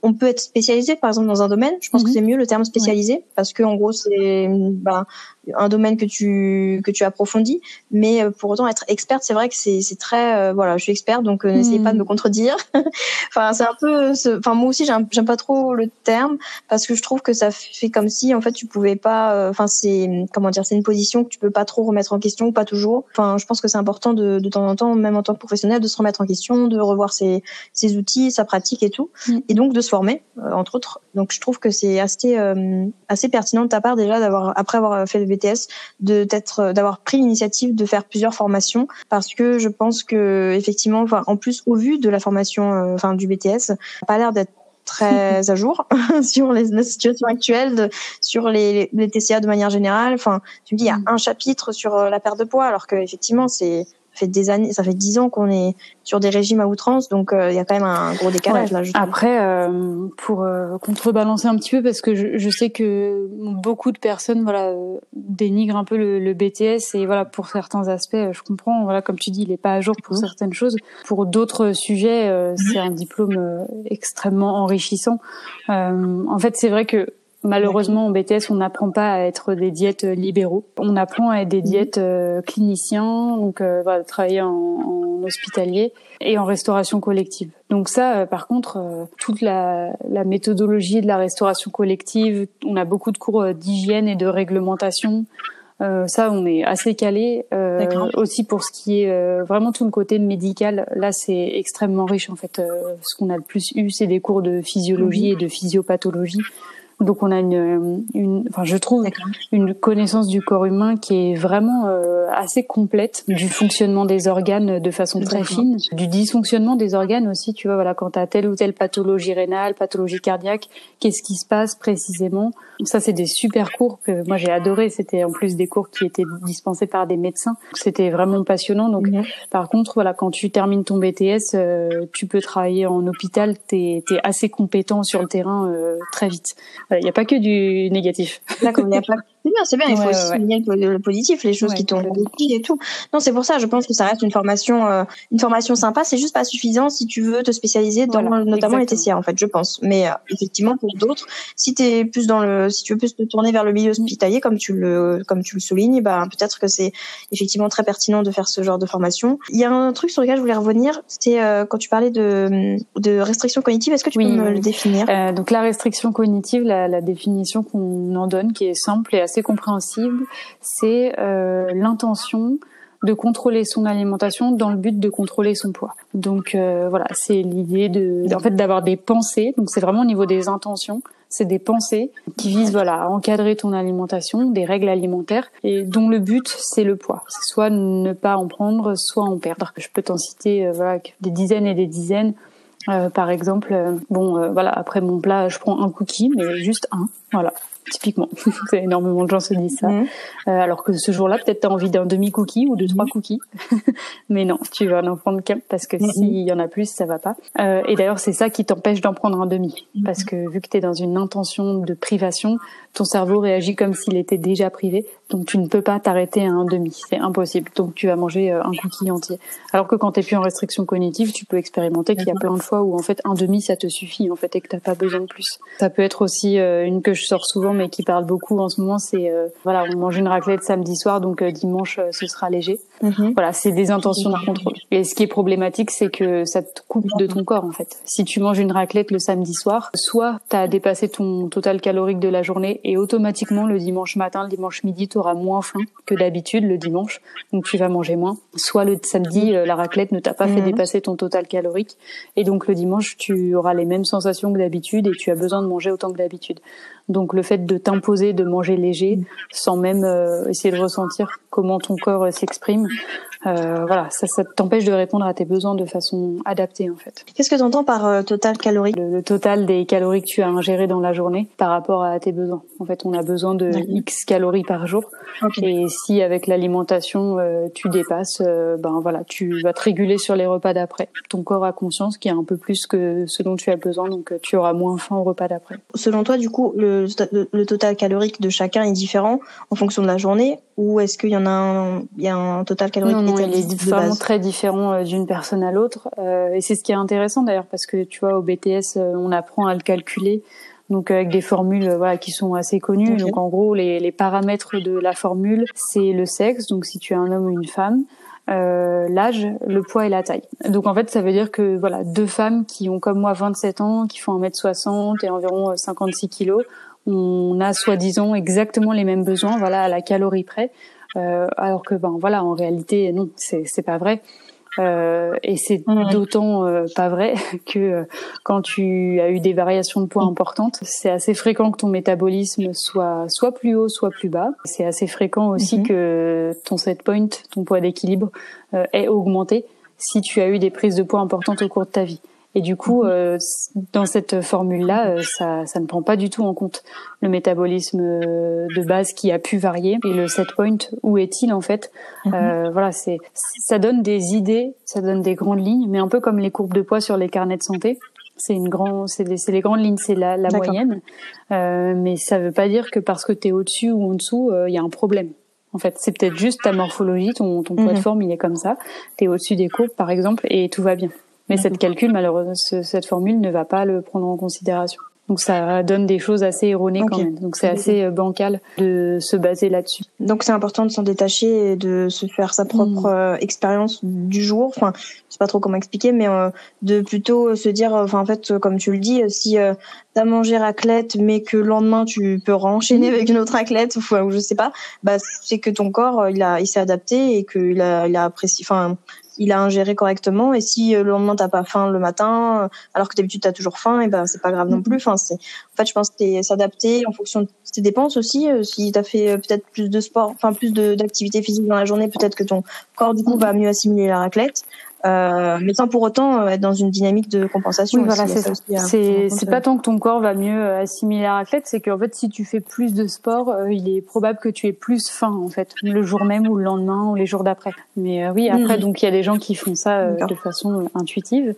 A: on peut être spécialisé par exemple dans un domaine. Je pense que mhm. c'est mieux le terme spécialisé parce que en gros c'est ben, un domaine que tu que tu approfondis mais euh, pour autant être experte c'est vrai que c'est c'est très euh, voilà je suis experte donc euh, n'essayez pas de me hmm. contredire enfin c'est un peu enfin moi aussi j'aime j'aime pas trop le terme parce que je trouve que ça fait comme si en fait tu pouvais pas enfin c'est comment dire c'est une position que tu peux pas trop remettre en question pas toujours enfin je pense que c'est important de de temps en temps même en tant que professionnel de se remettre en question de revoir ses ses outils sa pratique et tout hmm. et donc de se former entre autres donc je trouve que c'est assez assez pertinent de ta part déjà d'avoir après avoir fait le BTS, de d'être, d'avoir pris l'initiative de faire plusieurs formations parce que je pense que effectivement, enfin, en plus au vu de la formation, euh, enfin du BTS, pas l'air d'être très à jour sur les, la situation actuelle, sur les, les, TCA de manière générale. Enfin, tu me dis, il y a mm. un chapitre sur euh, la perte de poids, alors que effectivement, c'est fait des années, ça fait dix ans qu'on est sur des régimes à outrance, donc euh, il y a quand même un gros décalage là.
B: Après, euh, pour euh, contrebalancer un petit peu, parce que je, je, sais que beaucoup de personnes, voilà, dénigrent un peu le, le, BTS et voilà, pour certains aspects, je comprends. Voilà, comme tu dis, il est pas à jour pour certaines choses. Pour d'autres sujets, c'est un diplôme extrêmement enrichissant. en fait, c'est vrai que Malheureusement, en BTS, on n'apprend pas à être des diètes libéraux. On apprend à être des mhm. diètes euh, cliniciens, donc euh, voilà, travailler en, en, hospitalier et en restauration collective. Donc ça, euh, par contre, euh, toute la, la, méthodologie de la restauration collective, on a beaucoup de cours d'hygiène et de réglementation. ça, on est assez calé. aussi pour ce qui est vraiment tout le côté médical, là, c'est extrêmement riche en fait. ce qu'on a le plus eu, c'est des cours de physiologie mhm. et de physiopathologie. Donc on a une, une enfin je trouve une connaissance du corps humain qui est vraiment euh, assez complète du fonctionnement des organes de façon très fine, du dysfonctionnement des organes aussi. Tu vois voilà quand tu as telle ou telle pathologie rénale, pathologie cardiaque, qu'est-ce qui se passe précisément? Ça c'est des super cours que moi j'ai adoré. C'était en plus des cours qui étaient dispensés par des médecins. C'était vraiment passionnant. Donc par contre voilà quand tu termines ton BTS, euh, tu peux travailler en hôpital. T'es es assez compétent sur le terrain euh, très vite. Il n'y a pas que du négatif.
A: C'est bien, c'est bien. Il faut aussi souligner le positif, les choses qui t'ont et tout. Non, c'est pour ça. Je pense que ça reste une formation, euh, une formation sympa. C'est juste pas suffisant si tu veux te spécialiser dans notamment les TCA, en fait, je pense. Mais euh, effectivement, pour d'autres, si t'es plus dans le, si tu veux plus te tourner vers le milieu hospitalier, comme tu le, comme tu le soulignes, bah peut-être que c'est effectivement très pertinent de faire ce genre de formation. Il y a un truc sur lequel je voulais revenir, c'est euh, quand tu parlais de, de restriction cognitive. Est-ce que tu peux me le définir?
B: Donc la restriction cognitive, la, la définition qu'on en donne, qui est simple et assez compréhensible, c'est euh, l'intention de contrôler son alimentation dans le but de contrôler son poids. Donc euh, voilà, c'est l'idée de en fait d'avoir des pensées. Donc c'est vraiment au niveau des intentions, c'est des pensées qui visent voilà à encadrer ton alimentation, des règles alimentaires et dont le but c'est le poids. C'est soit ne pas en prendre, soit en perdre. Je peux t'en citer euh, voilà des dizaines et des dizaines. par exemple, bon, voilà, après mon plat, je prends un cookie, mais juste un, voilà. Typiquement, énormément de gens se disent ça. Mhm. Euh, alors que ce jour-là, peut-être tu as envie d'un demi-cookie ou de trois mhm. cookies. Mais non, tu vas en prendre qu'un parce que mhm. s'il y en a plus, ça va pas. Euh, et d'ailleurs, c'est ça qui t'empêche d'en prendre un demi. Parce que vu que tu es dans une intention de privation, ton cerveau réagit comme s'il était déjà privé. Donc tu ne peux pas t'arrêter à un demi. C'est impossible. Donc tu vas manger euh, un cookie entier. Alors que quand tu plus en restriction cognitive, tu peux expérimenter qu'il y a plein de fois où en fait un demi ça te suffit en fait et que t'as pas besoin de plus. Ça peut être aussi une que je sors souvent mais qui parle beaucoup en ce moment, c'est euh, voilà, on mange une raclette samedi soir, donc euh, dimanche euh, ce sera léger. Mhm. Voilà, c'est des intentions de contrôle. Et ce qui est problématique, c'est que ça te coupe de ton corps en fait. Si tu manges une raclette le samedi soir, soit tu as dépassé ton total calorique de la journée et automatiquement le dimanche matin, le dimanche midi, tu auras moins faim que d'habitude le dimanche, donc tu vas manger moins. Soit le samedi, la raclette ne t'a pas fait mhm. dépasser ton total calorique et donc le dimanche, tu auras les mêmes sensations que d'habitude et tu as besoin de manger autant que d'habitude. Donc le fait de t'imposer de manger léger sans même euh, essayer de ressentir comment ton corps euh, s'exprime, euh, voilà, ça, ça t'empêche de répondre à tes besoins de façon adaptée en fait.
A: Qu'est-ce que tu entends par euh, total calorique
B: le, total des calories que tu as ingérées dans la journée par rapport à tes besoins. En fait, on a besoin de X calories par jour. Et si avec l'alimentation euh, tu dépasses, ben voilà, tu vas te réguler sur les repas d'après. Ton corps a conscience qu'il y a un peu plus que ce dont tu as besoin, donc tu auras moins faim au repas d'après.
A: Selon toi, du coup, le, le, total calorique de chacun est différent en fonction de la journée, ou est-ce qu'il y en a un, il y a un total calorique
B: il est vraiment très différent euh, d'une personne à l'autre. Euh, et c'est ce qui est intéressant d'ailleurs parce que tu vois au BTS euh, on apprend à le calculer donc avec des formules voilà qui sont assez connues. Donc en gros les, les paramètres de la formule c'est le sexe donc si tu es un homme ou une femme. Euh, l'âge, le poids et la taille. Donc en fait, ça veut dire que voilà, deux femmes qui ont comme moi 27 ans, qui font 1m60 et environ 56 kilos, on a soi-disant exactement les mêmes besoins, voilà, à la calorie près. Euh, alors que ben voilà, en réalité non, c'est c'est pas vrai. Euh, et c'est d'autant euh, pas vrai que euh, quand tu as eu des variations de poids importantes, c'est assez fréquent que ton métabolisme soit soit plus haut, soit plus bas. C'est assez fréquent aussi mhm. que ton set point, ton poids d'équilibre, ait augmenté si tu as eu des prises de poids importantes au cours de ta vie. Et du coup, mhm. euh, dans cette formule-là, euh, ça, ça ne prend pas du tout en compte le métabolisme euh, de base qui a pu varier et le set point. Où est-il en fait? Mhm. euh, Voilà, c'est ça donne des idées, ça donne des grandes lignes, mais un peu comme les courbes de poids sur les carnets de santé. C'est une grande, c'est les grandes lignes, c'est la, la moyenne, euh, mais ça veut pas dire que parce que tu es au-dessus ou en dessous, il y a un problème. En fait, c'est peut-être juste ta morphologie, ton, ton poids de mhm. forme, il est comme ça. Tu es au-dessus des courbes, par exemple, et tout va bien. Mais cette calcul, malheureusement, cette formule ne va pas le prendre en considération. Donc ça donne des choses assez erronées quand même. Donc c'est assez euh, bancal de se baser là-dessus.
A: Donc c'est important de s'en détacher et de se faire sa propre mm. euh, expérience du jour. Enfin, je sais pas trop comment expliquer, mais euh, de plutôt se dire, enfin en fait, comme tu le dis, si euh, t'as mangé raclette, mais que le lendemain tu peux renchaîner avec une autre raclette, ou, ou je sais pas, bah c'est que ton corps il a il s'est adapté et qu'il a il a apprécié. Enfin, il a ingéré correctement. Et si euh, le lendemain t'as pas faim le matin, euh, alors que d'habitude t'as toujours faim, et ben c'est pas grave non plus. Enfin, c'est en fait je pense que c'est s'adapter en fonction de tes dépenses aussi. Euh, si t'as fait peut-être plus de sport, enfin plus d'activité physique dans la journée, peut-être que ton corps du coup va mieux assimiler la raclette. Euh, mais sans pour autant euh, être dans une dynamique de compensation.
B: Oui, voilà, c'est. C'est pas tant que ton corps va mieux euh, assimiler la raclette, c'est qu'en fait, si tu fais plus de sport, il est probable que tu aies plus faim en fait, le jour même ou le lendemain ou les jours d'après. Mais oui, après, mhm. donc il y a des gens qui font ça de façon intuitive.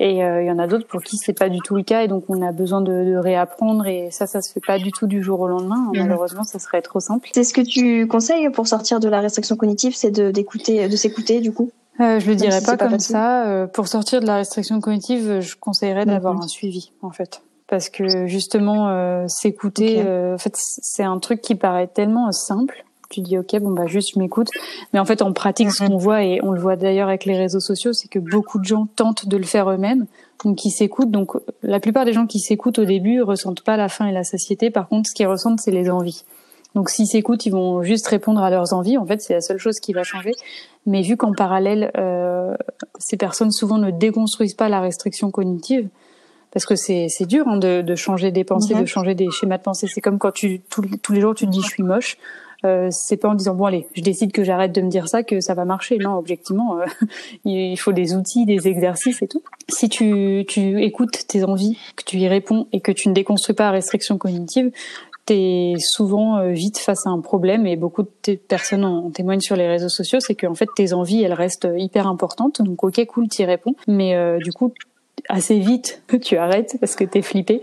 B: Et euh, il y en a d'autres pour qui c'est pas du tout le cas et donc on a besoin de, de, réapprendre et ça, ça se fait pas du tout du jour au lendemain. Mhm. Malheureusement, ça serait trop simple.
A: C'est ce que tu conseilles pour sortir de la restriction cognitive, c'est de d'écouter, de s'écouter du coup?
B: Euh, je le dirais pas, comme ça. Euh, pour sortir de la restriction cognitive, je conseillerais d'avoir un suivi en fait. Parce que justement euh, s'écouter euh, en fait c'est un truc qui paraît tellement simple. Tu dis ok bon bah juste je m'écoute. Mais en fait en pratique ce mhm. qu'on voit et on le voit d'ailleurs avec les réseaux sociaux c'est que beaucoup de gens tentent de le faire eux-mêmes. Donc ils s'écoutent. Donc la plupart des gens qui s'écoutent au début ressentent pas la faim et la satiété. Par contre ce qu'ils ressentent c'est les envies donc s'ils s'écoutent, ils vont juste répondre à leurs envies. En fait, c'est la seule chose qui va changer. Mais vu qu'en parallèle, euh, ces personnes souvent ne déconstruisent pas la restriction cognitive, parce que c'est c'est dur hein, de, de changer des pensées, de changer des schémas de pensée. C'est comme quand tu tous, les jours tu te dis je suis moche. Euh, c'est pas en disant bon allez, je décide que j'arrête de me dire ça que ça va marcher. Non, objectivement, euh, il faut des outils, des exercices et tout. Si tu tu écoutes tes envies, que tu y réponds et que tu ne déconstruis pas la restriction cognitive, t'es souvent euh, vite face à un problème et beaucoup de personnes en témoignent sur les réseaux sociaux, c'est qu'en fait tes envies elles restent hyper importantes. Donc ok cool, t'y réponds, mais euh, du coup assez vite tu arrêtes parce que t'es flippé,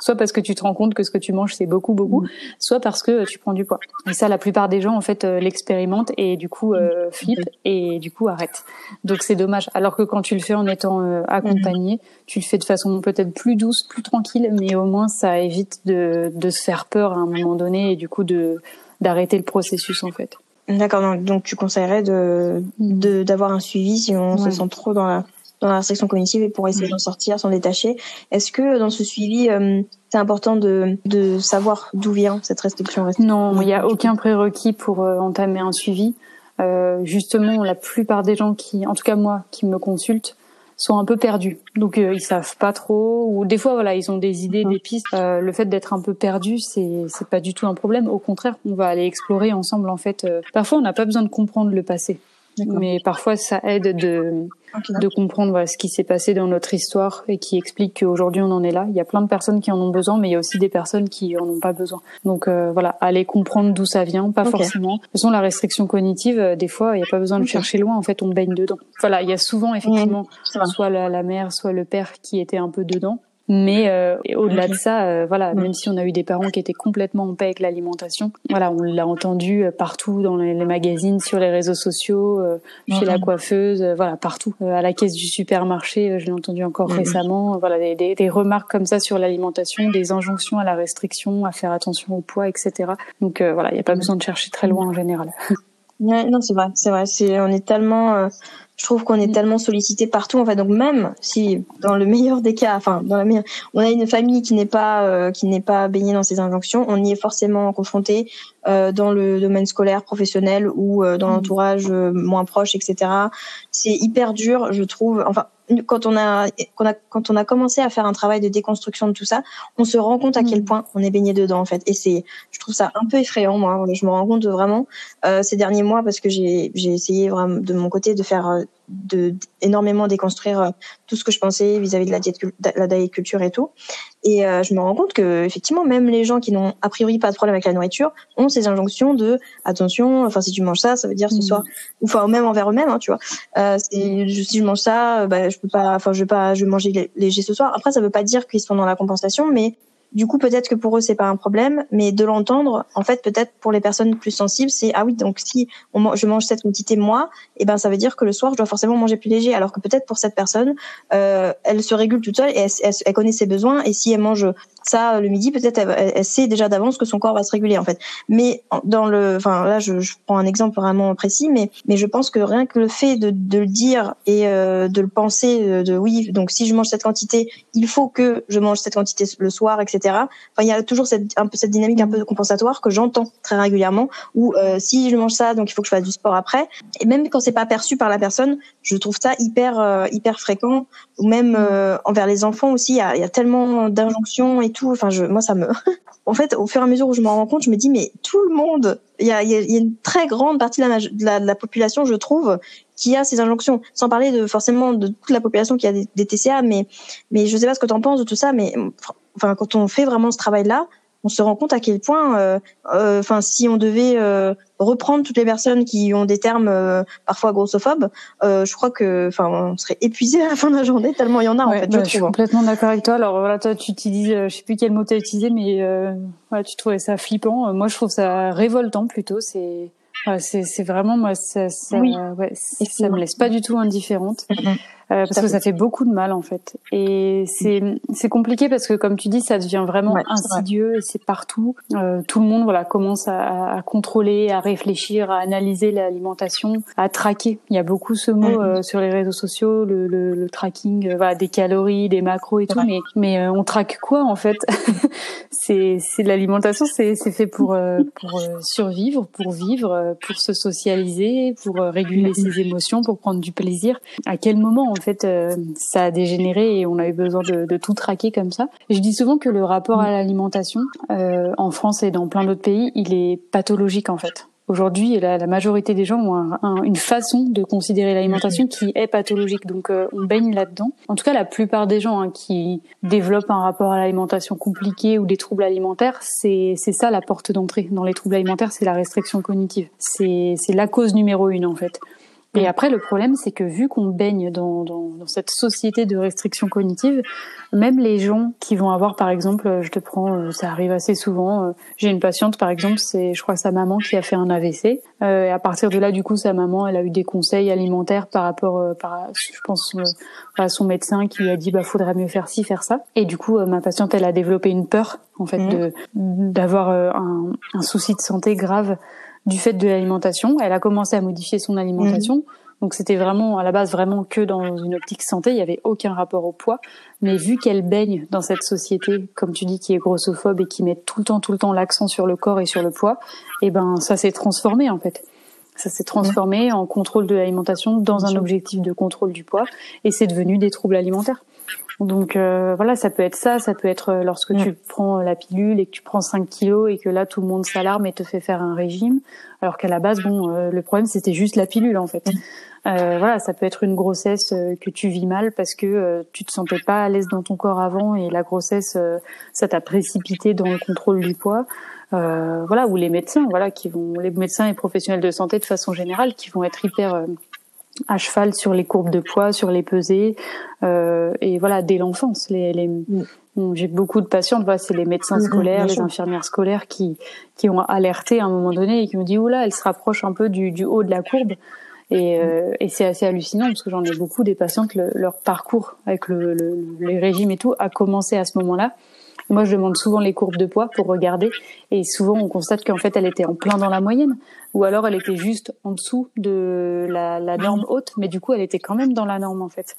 B: soit parce que tu te rends compte que ce que tu manges c'est beaucoup beaucoup, mm. soit parce que tu prends du poids. Et ça, la plupart des gens en fait euh, l'expérimentent et du coup euh, mm. flippent et du coup arrêtent. Donc c'est dommage. Alors que quand tu le fais en étant euh, accompagné, mm. tu le fais de façon peut-être plus douce, plus tranquille, mais au moins ça évite de, de se faire peur à un moment donné et du coup de d'arrêter le processus en fait.
A: D'accord, donc tu conseillerais de d'avoir un suivi si on se sent trop dans la dans la restriction cognitive et pour essayer d'en sortir, s'en détacher. Est-ce que dans ce suivi, euh, c'est important de, de savoir d'où vient cette restriction,
B: Non, il n'y a aucun prérequis pour euh, entamer un suivi. Euh, justement, la plupart des gens qui, en tout cas moi, qui me consultent, sont un peu perdus. Donc euh, ils savent pas trop ou des fois voilà, ils ont des idées, des pistes. Euh, le fait d'être un peu perdu, c'est c'est pas du tout un problème, au contraire, on va aller explorer ensemble en fait. parfois on n'a pas besoin de comprendre le passé. Mais parfois ça aide de de comprendre voilà, ce qui s'est passé dans notre histoire et qui explique qu'aujourd'hui on en est là. Il y a plein de personnes qui en ont besoin, mais il y a aussi des personnes qui en ont pas besoin. Donc euh, voilà, aller comprendre d'où ça vient, pas forcément. De toute façon, la restriction cognitive, euh, des fois, il n'y a pas besoin de chercher loin. En fait, on baigne dedans. Voilà, il y a souvent effectivement soit la, la mère, soit le père qui était un peu dedans. Mais euh, au-delà de ça, euh, voilà, même si on a eu des parents qui étaient complètement en paix avec l'alimentation, voilà, on l'a entendu euh, partout dans les, magazines, sur les réseaux sociaux, chez la coiffeuse, voilà, partout, à la caisse du supermarché, je l'ai entendu encore récemment. Voilà, des, des, des, remarques comme ça sur l'alimentation, des injonctions à la restriction, à faire attention au poids, etc. Donc voilà, il n'y a pas besoin de chercher très loin en général.
A: Ouais, non, c'est vrai, c'est vrai. C'est, on est tellement je trouve qu'on est mm. tellement sollicité partout en fait donc même si dans le meilleur des cas enfin dans la meilleure on a une famille qui n'est pas euh, qui n'est pas baignée dans ces injonctions on y est forcément confronté euh, dans le domaine scolaire professionnel ou euh, dans mm. l'entourage euh, moins proche etc c'est hyper dur je trouve enfin quand on a quand, a quand on a commencé à faire un travail de déconstruction de tout ça, on se rend compte à quel mm. point on est baigné dedans en fait. Et c'est, je trouve ça un peu effrayant moi. Je me rends compte vraiment euh, ces derniers mois parce que j'ai j'ai essayé vraiment de mon côté de faire euh, de énormément déconstruire euh, tout ce que je pensais vis-à-vis de la diète, la diet culture et tout. Et euh, je me rends compte que effectivement, même les gens qui n'ont a priori pas de problème avec la nourriture ont ces injonctions de attention. Enfin, si tu manges ça, ça veut dire ce mmh. soir. Enfin, même envers eux-mêmes, hein, tu vois. Euh, si je mange ça, bah, je peux pas. Enfin, je vais pas. Je vais manger léger ce soir. Après, ça veut pas dire qu'ils sont dans la compensation, mais du coup, peut-être que pour eux, c'est pas un problème, mais de l'entendre, en fait, peut-être pour les personnes plus sensibles, c'est ah oui, donc si je mange cette quantité moi, et eh ben ça veut dire que le soir, je dois forcément manger plus léger. Alors que peut-être pour cette personne, euh, elle se régule toute seule et elle, connaît ses besoins. Et si elle mange ça le midi, peut-être elle, sait déjà d'avance que son corps va se réguler en fait. Mais dans le, enfin là, je, prends un exemple vraiment précis, mais mais je pense que rien que le fait de, de le dire et euh, de le penser, euh, de oui, donc si je mange cette quantité, il faut que je mange cette quantité le soir, etc. Enfin, il y a toujours cette, un peu cette dynamique un peu compensatoire que j'entends très régulièrement. Où euh, si je mange ça, donc il faut que je fasse du sport après. Et même quand c'est pas perçu par la personne, je trouve ça hyper euh, hyper fréquent. Ou même euh, envers les enfants aussi, il y a, y a tellement d'injonctions et tout. Enfin, je, moi ça me. en fait, au fur et à mesure où je m'en rends compte, je me dis mais tout le monde, il y a, y a, une très grande partie de la, de la, de la population, je trouve, qui a ces injonctions, sans parler de forcément de toute la population qui a des, des TCA, mais mais je sais pas ce que tu en penses de tout ça, mais enfin quand on fait vraiment ce travail-là, on se rend compte à quel point, enfin, si on devait reprendre toutes les personnes qui ont des termes parfois grossophobes, je crois que, enfin, on serait épuisé à la fin de la journée tellement il y en a en fait.
B: je, je suis hein. complètement d'accord avec toi. Alors voilà, toi tu utilises, je sais plus quel mot tu as utilisé, mais voilà, tu trouvais ça flippant. Moi, je trouve ça révoltant plutôt. C'est c'est vraiment moi ça ça, ouais, ça me laisse pas du tout indifférente. Euh, parce que ça fait beaucoup de mal en fait. Et c'est c'est compliqué parce que comme tu dis, ça devient vraiment insidieux et c'est partout. Euh, tout le monde voilà commence à, à, contrôler, à réfléchir, à analyser l'alimentation, à traquer. Il y a beaucoup ce mot euh, sur les réseaux sociaux, le, le, le tracking, euh, voilà, des calories, des macros et tout. Mais mais euh, on traque quoi en fait? C'est c'est l'alimentation, c'est c'est fait pour pour survivre, pour vivre, pour se socialiser, pour réguler ses émotions, pour prendre du plaisir. À quel moment en fait, euh, ça a dégénéré et on a eu besoin de, tout traquer comme ça. je dis souvent que le rapport à l'alimentation, euh, en France et dans plein d'autres pays, il est pathologique en fait. Aujourd'hui, la, la, majorité des gens ont une façon de considérer l'alimentation qui est pathologique. Donc, euh, on baigne là-dedans. En tout cas, la plupart des gens hein, qui développent un rapport à l'alimentation compliqué ou des troubles alimentaires, c'est ça la porte d'entrée. Dans les troubles alimentaires, c'est la restriction cognitive. C'est la cause numéro une en fait. Et après, le problème, c'est que vu qu'on baigne dans, dans, dans, cette société de restrictions cognitives, même les gens qui vont avoir, par exemple, je te prends, euh, ça arrive assez souvent. Euh, j'ai une patiente, par exemple, c'est, je crois, sa maman qui a fait un AVC. Euh, et à partir de là, du coup, sa maman, elle a eu des conseils alimentaires par rapport, euh, par, je pense, à son médecin qui lui a dit, bah, faudrait mieux faire ci, faire ça. Et du coup, ma patiente, elle a développé une peur, en fait, mmh. de d'avoir un, un souci de santé grave du fait de l'alimentation. Elle a commencé à modifier son alimentation. Mhm. Donc c'était vraiment à la base vraiment que dans une optique santé, il y avait aucun rapport au poids. Mais vu qu'elle baigne dans cette société, comme tu dis, qui est grossophobe et qui met tout le temps, tout le temps l'accent sur le corps et sur le poids, et eh ben ça s'est transformé en fait. Ça s'est transformé en contrôle de l'alimentation dans un objectif de contrôle du poids et c'est devenu des troubles alimentaires. Donc euh, voilà, ça peut être ça, ça peut être euh, lorsque tu prends la pilule et que tu prends 5 kilos et que là tout le monde s'alarme et te fait faire un régime, alors qu'à la base, bon, euh, le problème c'était juste la pilule en fait. voilà, ça peut être une grossesse que tu vis mal parce que tu te sentais pas à l'aise dans ton corps avant et la grossesse, ça t'a précipité dans le contrôle du poids. voilà, ou les médecins, voilà, qui vont, les médecins et professionnels de santé de façon générale, qui vont être hyper à cheval sur les courbes de poids, sur les pesées, euh, et voilà dès l'enfance. Les, les mm. j'ai beaucoup de patients, voilà, c'est les médecins mm, scolaires, les infirmières scolaires qui qui ont alerté à un moment donné et qui m'ont dit oula, elle se rapproche un peu du, du haut de la courbe. Et, euh, et c'est assez hallucinant parce que j'en ai beaucoup des patientes, leur parcours avec le, le, les régimes et tout a commencé à ce moment-là. Moi, je demande souvent les courbes de poids pour regarder, et souvent on constate qu'en fait, elle était en plein dans la moyenne, ou alors elle était juste en dessous de la, la norme haute, mais du coup, elle était quand même dans la norme en fait.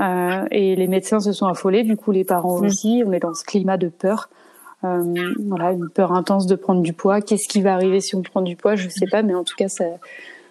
B: Euh, et les médecins se sont affolés, du coup, les parents aussi. On est dans ce climat de peur. Euh, voilà, une peur intense de prendre du poids. Qu'est-ce qui va arriver si on prend du poids? Je sais pas, mais en tout cas, ça,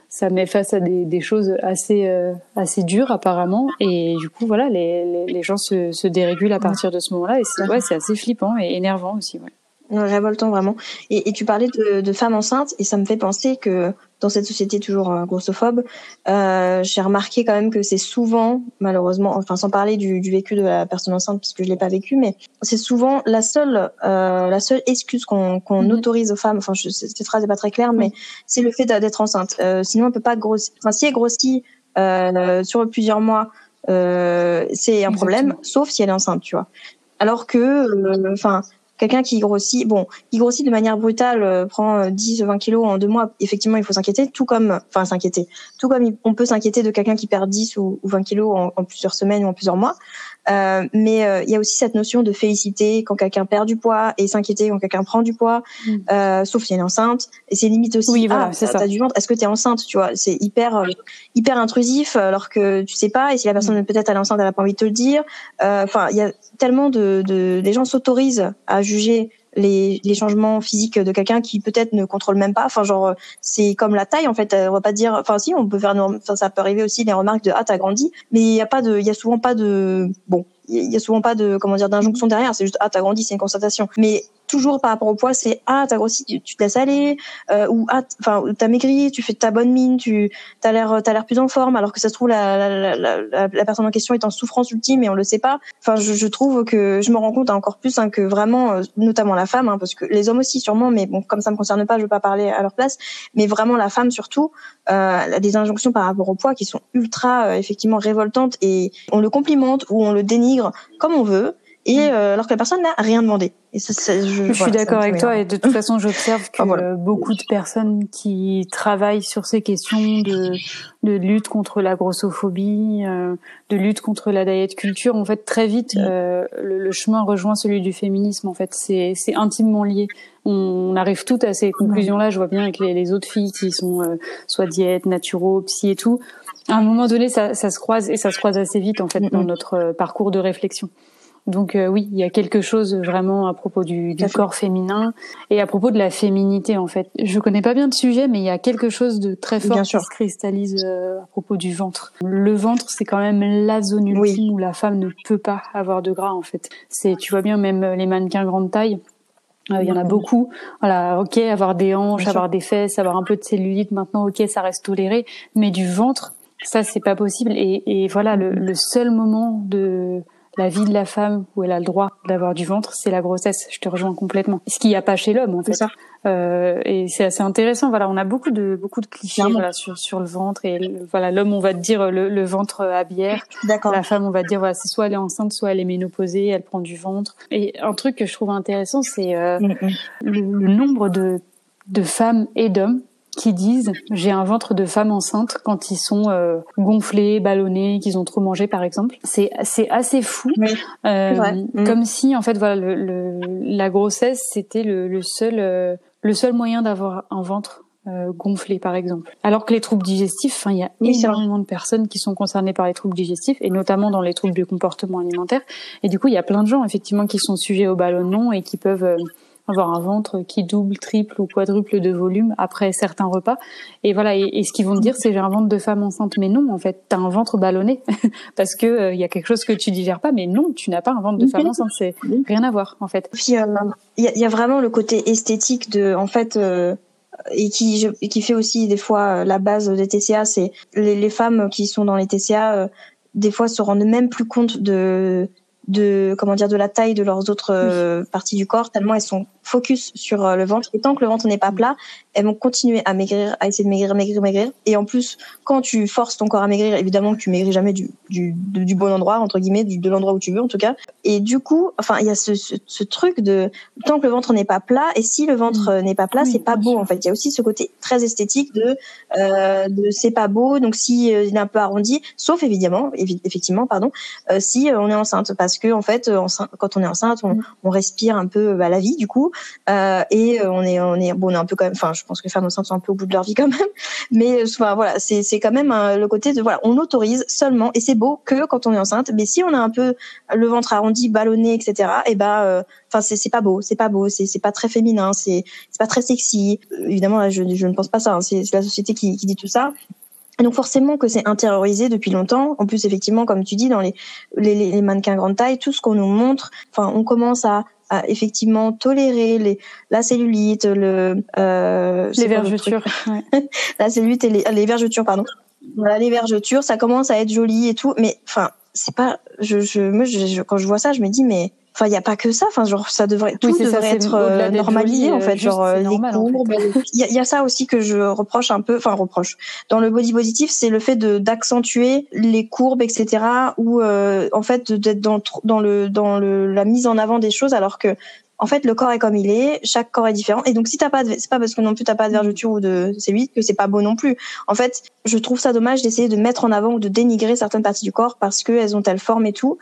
B: ça met face à des, choses assez euh, assez dures apparemment. Et du coup voilà les, les, gens se, se dérégulent à partir de ce moment-là. Et c'est assez flippant et énervant aussi ouais.
A: Révoltant vraiment. Et, tu parlais de, femmes enceintes et ça me fait penser que dans cette société toujours euh, grossophobe, euh, j'ai remarqué quand même que c'est souvent, malheureusement, enfin sans parler du, du, vécu de la personne enceinte puisque je l'ai pas vécu, mais c'est souvent la seule euh, la seule excuse qu'on qu'on mhm. autorise aux femmes. Enfin, je, cette phrase est pas très claire, mais c'est le fait d'être enceinte. Euh, sinon, on peut pas grossir. Enfin, si elle grossit euh, sur plusieurs mois, euh, c'est un problème, sauf si elle est enceinte, tu vois. Alors que, euh, enfin quelqu'un qui grossit, bon, qui grossit de manière brutale, euh, prend 10, euh, 20 kilos en deux mois, effectivement, il faut s'inquiéter, tout comme, enfin, s'inquiéter, tout comme on peut s'inquiéter de quelqu'un qui perd 10 ou, 20 kilos en, en, plusieurs semaines ou en plusieurs mois. Euh, mais euh, il y a aussi cette notion de féliciter quand quelqu'un perd du poids et s'inquiéter quand quelqu'un prend du poids, mm. euh, sauf si elle est enceinte. Et c'est limite aussi.
B: Oui, voilà,
A: ah, c'est ça. du ventre. Est-ce que tu es enceinte Tu vois, c'est hyper hyper intrusif alors que tu sais pas. Et si la personne mm. peut-être elle est enceinte, elle a pas envie de te le dire. Enfin, il y a tellement de, de les gens s'autorisent à juger les, les changements physiques de quelqu'un qui peut-être ne contrôle même pas. Enfin, genre, c'est comme la taille en fait. On va pas dire. Enfin, si, on peut faire. Enfin, ça peut arriver aussi les remarques de ah t'as grandi, mais il y a pas de. Il y a souvent pas de. Bon, il y a souvent pas de comment dire d'injonction derrière. C'est juste ah t'as grandi, c'est une constatation. Mais toujours par rapport au poids, c'est ah t'as grossi, tu, te laisses aller, euh, ou ah enfin t'as maigri, tu fais ta bonne mine, tu t'as l'air t'as l'air plus en forme, alors que ça se trouve la la, la, la, personne en question est en souffrance ultime et on le sait pas. Enfin je, je trouve que je me rends compte encore plus hein, que vraiment, euh, notamment la femme, hein, parce que les hommes aussi sûrement, mais bon comme ça me concerne pas, je veux pas parler à leur place, mais vraiment la femme surtout, euh, des injonctions par rapport au poids qui sont ultra euh, effectivement révoltantes et on le complimente ou on le dénigre comme on veut et mm. euh, alors que la personne n'a rien demandé. Et
B: ça, je, je suis d'accord avec toi et de toute façon j'observe que ah, beaucoup de personnes qui travaillent sur ces questions de, de lutte contre la grossophobie, euh, de lutte contre la diet culture, en fait très vite mm. euh, le, chemin rejoint celui du féminisme. En fait, c'est c'est intimement lié. On, arrive toutes à ces conclusions-là. Je vois bien avec les, les autres filles qui sont euh, soit diète, naturo, psy et tout. À un moment donné, ça, ça se croise et ça se croise assez vite en fait dans notre parcours de réflexion. Donc euh, oui, il y a quelque chose vraiment à propos du, du corps féminin et à propos de la féminité en fait. Je connais pas bien le sujet, mais il y a quelque chose de très fort qui se cristallise euh, à propos du ventre. Le ventre, c'est quand même la zone ultime où la femme ne peut pas avoir de gras en fait. C'est, tu vois bien, même les mannequins grande taille. Euh, il y en a beaucoup. Voilà, ok, avoir des hanches, avoir des fesses, avoir un peu de cellulite, maintenant, ok, ça reste toléré. Mais du ventre, ça, c'est pas possible. Et, et voilà, le, le seul moment de la vie de la femme où elle a le droit d'avoir du ventre, c'est la grossesse. Je te rejoins complètement. Ce qu'il n'y a pas chez l'homme, en fait. Ça. Euh, et c'est assez intéressant. Voilà, on a beaucoup de beaucoup de clichés voilà, sur sur le ventre et voilà l'homme, on va te dire le, le ventre à bière. D'accord. La femme, on va te dire voilà, c'est soit elle est enceinte, soit elle est ménopausée, elle prend du ventre. Et un truc que je trouve intéressant, c'est euh, mm, mm. le, le nombre de de femmes et d'hommes qui disent j'ai un ventre de femme enceinte quand ils sont euh, gonflés, ballonnés, qu'ils ont trop mangé par exemple. C'est c'est assez fou, euh, mm. comme si en fait voilà le, la grossesse c'était le, le, seul euh, le seul moyen d'avoir un ventre euh, gonflé par exemple. Alors que les troubles digestifs, il y a énormément de personnes qui sont concernées par les troubles digestifs et notamment dans les troubles du comportement alimentaire. Et du coup il y a plein de gens effectivement qui sont sujets au ballonnement et qui peuvent avoir un ventre qui double, triple ou quadruple de volume après certains repas. Et voilà, et, ce qu'ils vont te dire, c'est j'ai un ventre de femme enceinte. Mais non, en fait, t'as un ventre ballonné parce que il euh, y a quelque chose que tu digères pas. Mais non, tu n'as pas un ventre de femme enceinte. C'est rien à voir, en fait.
A: Il y, a, vraiment le côté esthétique de, en fait. Euh, et qui qui fait aussi des fois euh, la base des TCA, c'est les, les, femmes qui sont dans les TCA des fois se rendent même plus compte de de comment dire de la taille de leurs autres euh, parties du corps tellement elles sont focus sur euh, le ventre. Et tant que le ventre n'est pas plat elles vont continuer à maigrir à essayer de maigrir maigrir maigrir. Et en plus quand tu forces ton corps à maigrir évidemment que tu maigris jamais du du, du bon endroit entre guillemets du, de l'endroit où tu veux en tout cas. Et du coup enfin il y a ce, ce, ce, truc de tant que le ventre n'est pas plat et si le ventre euh, n'est pas plat c'est pas beau en fait. Il y a aussi ce côté très esthétique de euh, de c'est pas beau donc si il est un peu arrondi sauf évidemment effectivement pardon si on est enceinte. Parce que en fait, euh, quand on est enceinte, on, mm. on respire un peu bah, la vie du coup, euh, et euh, on est, on est, bon, on est un peu quand même. Enfin, je pense que les femmes enceintes sont un peu au bout de leur vie quand même, mais enfin, voilà, c'est, c'est quand même le côté de voilà, on autorise seulement, et c'est beau que quand on est enceinte, mais si on a un peu le ventre arrondi, ballonné, etc. Et ben, enfin, c'est, c'est pas beau, c'est pas beau, c'est, c'est pas très féminin, c'est, c'est pas très sexy. Évidemment, je, je ne pense pas ça. Hein, c'est, la société qui, dit tout ça. Donc forcément que c'est intériorisé depuis longtemps. En plus, effectivement, comme tu dis, dans les, les, les mannequins grande taille, tout ce qu'on nous montre, enfin, on commence à, à effectivement tolérer les, la cellulite, le
B: euh, les vergetures,
A: ouais. la cellulite et les, les vergetures, pardon. Voilà, les vergetures, ça commence à être joli et tout, mais enfin, c'est pas. Je, je, moi, je, quand je vois ça, je me dis mais enfin il y a pas que ça enfin genre ça devrait tout devrait être euh, normalisé en fait euh, genre euh, les courbes il y, a, ça aussi que je reproche un peu enfin reproche dans le body positif c'est le fait de d'accentuer les courbes etc ou en fait d'être dans dans le dans le la mise en avant des choses alors que en fait, le corps est comme il est, chaque corps est différent. Et donc, si t'as pas de, c'est pas parce que non plus t'as pas de vergeture ou de cellulite que c'est pas beau non plus. En fait, je trouve ça dommage d'essayer de mettre en avant ou de dénigrer certaines parties du corps parce qu'elles ont telle forme et tout.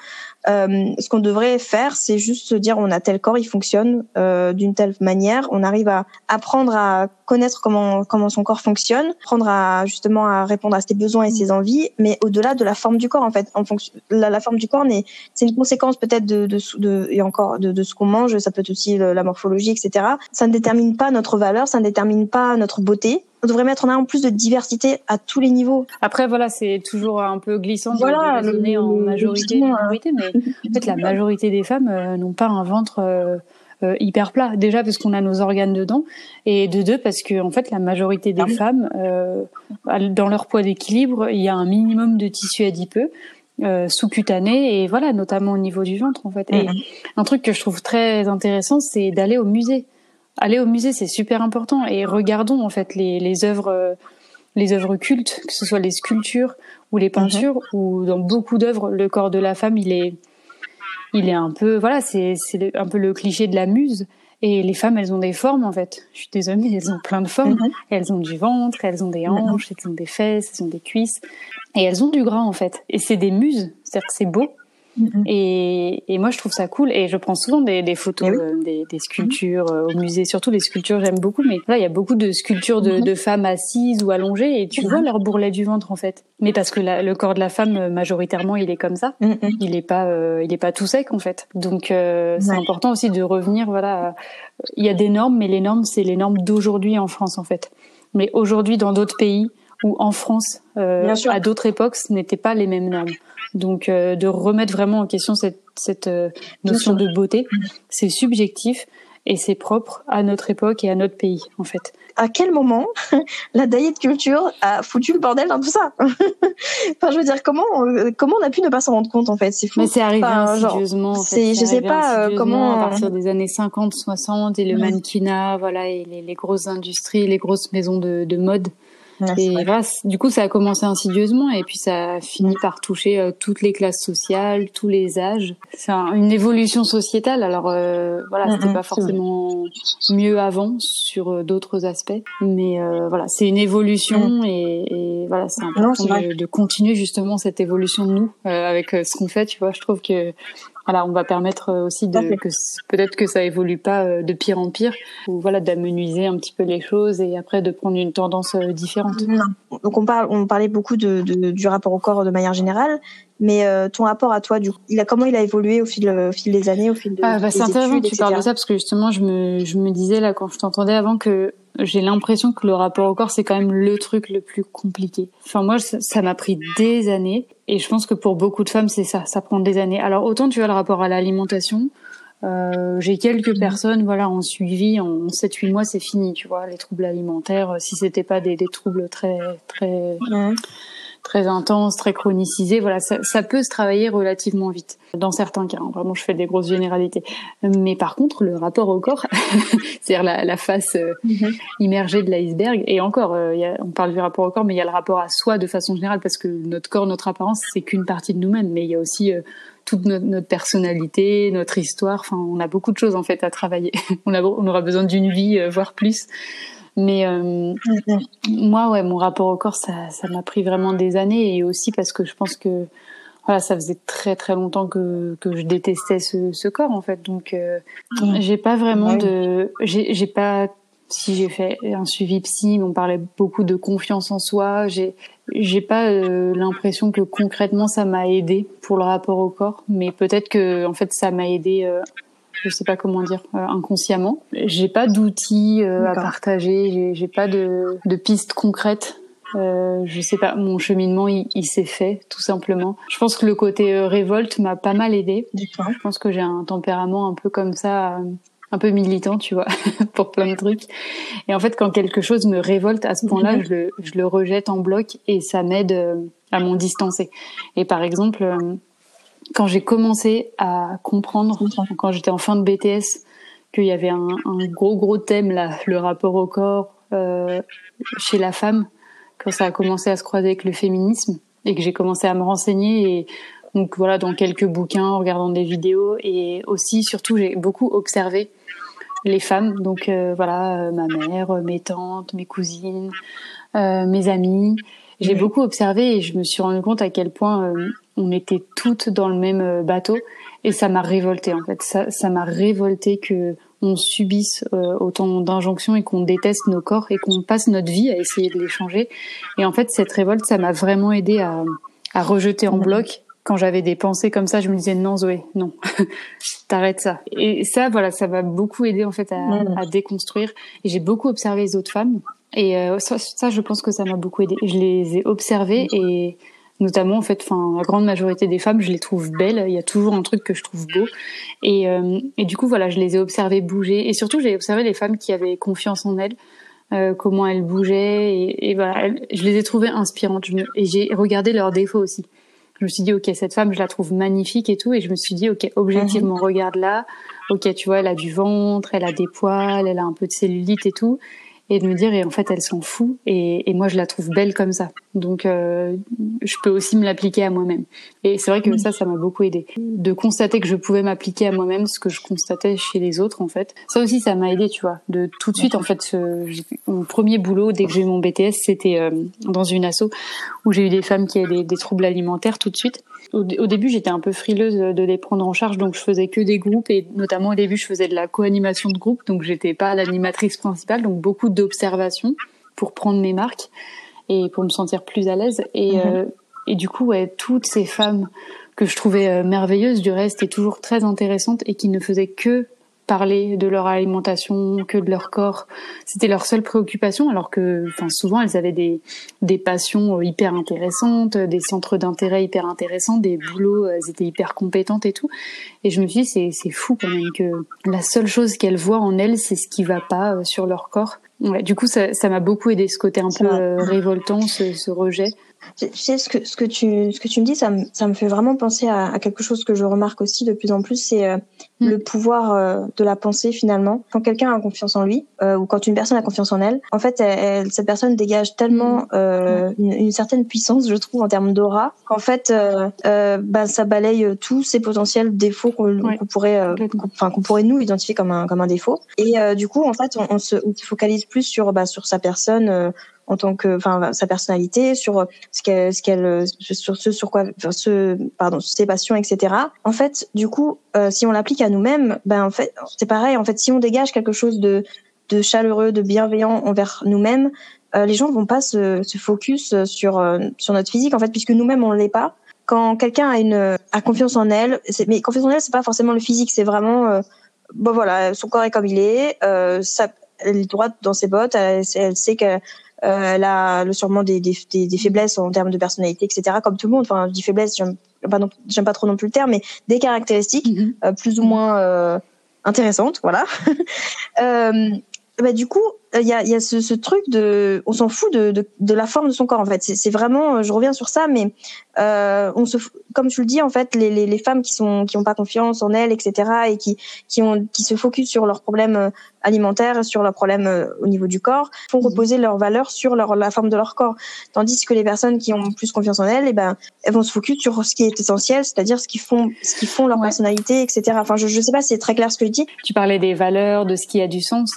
A: Euh, ce qu'on devrait faire, c'est juste se dire on a tel corps, il fonctionne euh, d'une telle manière, on arrive à apprendre à connaître comment comment son corps fonctionne, apprendre à justement à répondre à ses besoins et ses envies, mais au-delà de la forme du corps en fait. En fonction, la, la forme du corps, c'est une conséquence peut-être de, de, de, et encore de, de ce qu'on mange, ça peut être aussi la morphologie, etc. Ça ne détermine pas notre valeur, ça ne détermine pas notre beauté on devrait mettre en avant plus de diversité à tous les niveaux.
B: Après, voilà, c'est toujours un peu glissant de, voilà, en majorité, minorité, mais en fait, la majorité des femmes euh, n'ont pas un ventre euh, euh, hyper plat. Déjà parce qu'on a nos organes dedans, et de deux parce que en fait la majorité des ah femmes, dans leur poids d'équilibre, il y a un minimum de tissu adipeux. Euh, sous-cutané et voilà notamment au niveau du ventre en fait et mm-hmm. un truc que je trouve très intéressant c'est d'aller au musée aller au musée c'est super important et regardons en fait les, les œuvres euh, les œuvres cultes que ce soit les sculptures ou les mm-hmm. peintures ou dans beaucoup d'œuvres le corps de la femme il est il est un peu, voilà, c'est un peu le cliché de la muse. Et les femmes, elles ont des formes en fait. Je suis désolée, elles ont plein de formes. Mhm. Elles ont du ventre, elles ont des hanches, elles ont des fesses, elles ont des cuisses. Et elles ont du gras en fait. Et c'est des muses, c'est-à-dire que c'est beau. Mm-hmm. Et, et, moi, je trouve ça cool. Et je prends souvent des, des photos, eh euh, des, des, sculptures euh, au musée. Surtout les sculptures, j'aime beaucoup. Mais là, il y a beaucoup de sculptures de, mm-hmm. de, femmes assises ou allongées. Et tu mm-hmm. vois leur bourrelet du ventre, en fait. Mais parce que la, le corps de la femme, euh, majoritairement, il est comme ça. Il est pas, il est pas tout sec, en fait. Donc, c'est important aussi de revenir. Voilà, il y a des normes, mais les normes, c'est les normes d'aujourd'hui en France, en fait. Mais aujourd'hui, dans d'autres pays ou en France, euh, à d'autres époques, ce n'étaient pas les mêmes normes. Donc euh, de remettre vraiment en question cette, cette euh, notion de beauté, c'est subjectif et c'est propre à notre époque et à notre pays en fait.
A: À quel moment la diet culture a foutu le bordel dans tout ça Enfin, je veux dire, comment euh, comment on a pu ne pas s'en rendre compte en fait? C'est fou.
B: Mais c'est arrivé insidieusement.
A: C'est, je sais pas comment.
B: À partir des années 50, 60 et le mannequinat, voilà, et les, les, grosses industries, les grosses maisons de, de mode et voilà, du coup, ça a commencé insidieusement et puis ça a fini par toucher euh, toutes les classes sociales, tous les âges. C'est une évolution sociétale. Alors euh, voilà, c'était pas forcément mieux avant sur euh, d'autres aspects, mais euh, voilà, c'est une évolution et, et, voilà, c'est important de, de, continuer justement cette évolution de nous avec ce qu'on fait. Tu vois, je trouve que voilà, on va permettre euh, aussi de que peut-être que ça évolue pas euh, de pire en pire, ou voilà, d'amenuiser un petit peu les choses et après de prendre une tendance euh, différente.
A: Donc on parle, on parlait beaucoup de, de, du rapport au corps de manière générale, mais ton rapport à toi, du il a comment il a évolué au fil, au fil des années, au fil de
B: ah, bah, C'est intéressant que tu parles de ça parce que justement, je me, je me disais là quand je t'entendais avant que j'ai l'impression que le rapport au corps c'est quand même le truc le plus compliqué. Enfin moi ça m'a pris des années et je pense que pour beaucoup de femmes c'est ça, ça prend des années. Alors autant tu as le rapport à l'alimentation, euh, j'ai quelques mhm. personnes voilà en suivi en 7 8 mois c'est fini, tu vois, les troubles alimentaires si c'était pas des, des troubles très très très intense, très chronisé, voilà, ça, ça, peut se travailler relativement vite dans certains cas. Hein. Vraiment, je fais des grosses généralités. Mais par contre, le rapport au corps, c'est-à-dire la, la, face euh, mhm. immergée de l'iceberg, et encore, euh, y a, on parle du rapport au corps, mais il y a le rapport à soi de façon générale, parce que notre corps, notre apparence, c'est qu'une partie de nous-mêmes, mais il y a aussi euh, toute notre, notre, personnalité, notre histoire. Enfin, on a beaucoup de choses en fait à travailler. on, a, on aura besoin d'une vie, voire plus. Mais euh, moi, ouais, mon rapport au corps, ça, ça m'a pris vraiment des années et aussi parce que je pense que voilà, ça faisait très très longtemps que que je détestais ce, ce corps en fait. Donc, euh, j'ai pas vraiment de, j'ai pas si j'ai fait un suivi psy, on parlait beaucoup de confiance en soi. J'ai j'ai pas euh, l'impression que concrètement ça m'a aidé pour le rapport au corps, mais peut-être que en fait ça m'a aidé euh, je sais pas comment dire, euh, inconsciemment. J'ai pas d'outils euh, à partager, j'ai pas de, de pistes concrètes. Euh, je sais pas, mon cheminement il, il s'est fait tout simplement. Je pense que le côté euh, révolte m'a pas mal aidé. Je pense que j'ai un tempérament un peu comme ça, un peu militant, tu vois, pour plein de trucs. Et en fait, quand quelque chose me révolte à ce point-là, mhm. je, le, je le rejette en bloc et ça m'aide à m'en distancer. Et par exemple, quand j'ai commencé à comprendre, quand j'étais en fin de BTS, qu'il y avait un, un, gros gros thème là, le rapport au corps euh, chez la femme, quand ça a commencé à se croiser avec le féminisme et que j'ai commencé à me renseigner et donc voilà dans quelques bouquins, en regardant des vidéos et aussi surtout j'ai beaucoup observé les femmes, donc euh, voilà euh, ma mère, mes tantes, mes cousines, euh, mes amies. J'ai beaucoup observé et je me suis rendu compte à quel point euh, on était toutes dans le même euh, bateau et ça m'a révolté en fait. Ça, ça m'a révolté que on subisse euh, autant d'injonctions et qu'on déteste nos corps et qu'on passe notre vie à essayer de les changer. Et en fait, cette révolte, ça m'a vraiment aidé à, à rejeter en bloc. Quand j'avais des pensées comme ça, je me disais non Zoé, non, t'arrêtes ça. Et ça, voilà, ça m'a beaucoup aidé en fait à, à déconstruire. Et j'ai beaucoup observé les autres femmes. Et euh, ça, ça, je pense que ça m'a beaucoup aidé. Je les ai observées et notamment en fait enfin la grande majorité des femmes je les trouve belles. Il y a toujours un truc que je trouve beau. Et, euh, et du coup voilà je les ai observées bouger. Et surtout j'ai observé les femmes qui avaient confiance en elles euh, comment elles bougeaient. Et, et voilà je les ai trouvées inspirantes. Je et j'ai regardé leurs défauts aussi. Je me suis dit ok cette femme je la trouve magnifique et tout. Et je me suis dit ok objectivement mhm. regarde là ok tu vois elle a du ventre elle a des poils elle a un peu de cellulite et tout et de me dire et en fait elle s'en fout et, et, moi je la trouve belle comme ça. Donc euh, je peux aussi me l'appliquer à moi-même. Et c'est vrai que ça ça m'a beaucoup aidé. De constater que je pouvais m'appliquer à moi-même ce que je constatais chez les autres en fait. Ça aussi ça m'a aidé tu vois. De tout de suite en fait ce, mon premier boulot dès que j'ai eu mon BTS c'était euh, dans une asso où j'ai eu des femmes qui avaient des, des troubles alimentaires tout de suite au, début, j'étais un peu frileuse de les prendre en charge, donc je faisais que des groupes et notamment au début, je faisais de la co-animation de groupe, donc j'étais pas l'animatrice principale, donc beaucoup d'observations pour prendre mes marques et pour me sentir plus à l'aise. Et, mhm. euh, et du coup, ouais, toutes ces femmes que je trouvais euh, merveilleuses du reste et toujours très intéressantes et qui ne faisaient que parler de leur alimentation, que de leur corps. C'était leur seule préoccupation, alors que, enfin, souvent elles avaient des des passions euh, hyper intéressantes, des centres d'intérêt hyper intéressants, des boulots, elles étaient hyper compétentes et tout. Et je me suis dit, c'est c'est fou quand même que la seule chose qu'elles voient en elles, c'est ce qui va pas euh, sur leur corps. Ouais, du coup, ça ça m'a beaucoup aidé ce côté un peu euh, révoltant, ce, ce rejet.
A: Tu sais, ce que, ce que tu, ce que tu me dis, ça me, ça me fait vraiment penser à, à quelque chose que je remarque aussi de plus en plus, c'est euh, mm. le pouvoir euh, de la pensée finalement. Quand quelqu'un a confiance en lui, euh, ou quand une personne a confiance en elle, en fait, elle, cette personne dégage tellement mm. euh, une, une, certaine puissance, je trouve, en termes d'aura, qu'en fait, bah, ça balaye tous ces potentiels défauts qu'on pourrait, enfin, qu'on pourrait nous identifier comme un, comme un défaut. Et du coup, en fait, on, on se focalise plus sur, bah, sur sa personne en tant que, enfin, sa personnalité, sur ce qu'elle, ce qu'elle, sur ce sur quoi, ce, pardon, ses passions, etc. En fait, du coup, euh, si on l'applique à nous-mêmes, ben en fait, c'est pareil. En fait, si on dégage quelque chose de de chaleureux, de bienveillant envers nous-mêmes, euh, les gens vont pas se, se focus sur euh, sur notre physique en fait, puisque nous-mêmes on l'est pas. Quand quelqu'un a une a confiance en elle, mais confiance en elle, c'est pas forcément le physique, c'est vraiment bon voilà, son corps est comme il est, ça, elle est droite dans ses bottes, elle, elle sait que euh, elle a le sûrement des, des, des, faiblesses en termes de personnalité, etc. Comme tout le monde. Enfin, je dis faiblesse, j'aime pas, j'aime pas trop non plus le terme, mais des caractéristiques mm-hmm. euh, plus ou moins euh, intéressantes, voilà. euh, bah, du coup, il y a, y a ce, ce, truc de, on s'en fout de, de, de, la forme de son corps en fait. C'est vraiment, je reviens sur ça, mais euh, on se, comme tu le dis en fait, les, les, les femmes qui sont, qui ont pas confiance en elles, etc., et qui, qui ont, qui se focusent sur leurs problèmes euh, alimentaires, sur leurs problèmes euh, au niveau du corps, font mhm. reposer leurs valeurs sur leur, la forme de leur corps. Tandis que les personnes qui ont plus confiance en elles, et eh ben, elles vont se focus sur ce qui est essentiel, c'est-à-dire ce qui font, ce qui font leur personnalité, etc. Enfin, je, je sais pas, c'est très clair ce que je dis.
B: Tu parlais des valeurs, de ce qui a du sens,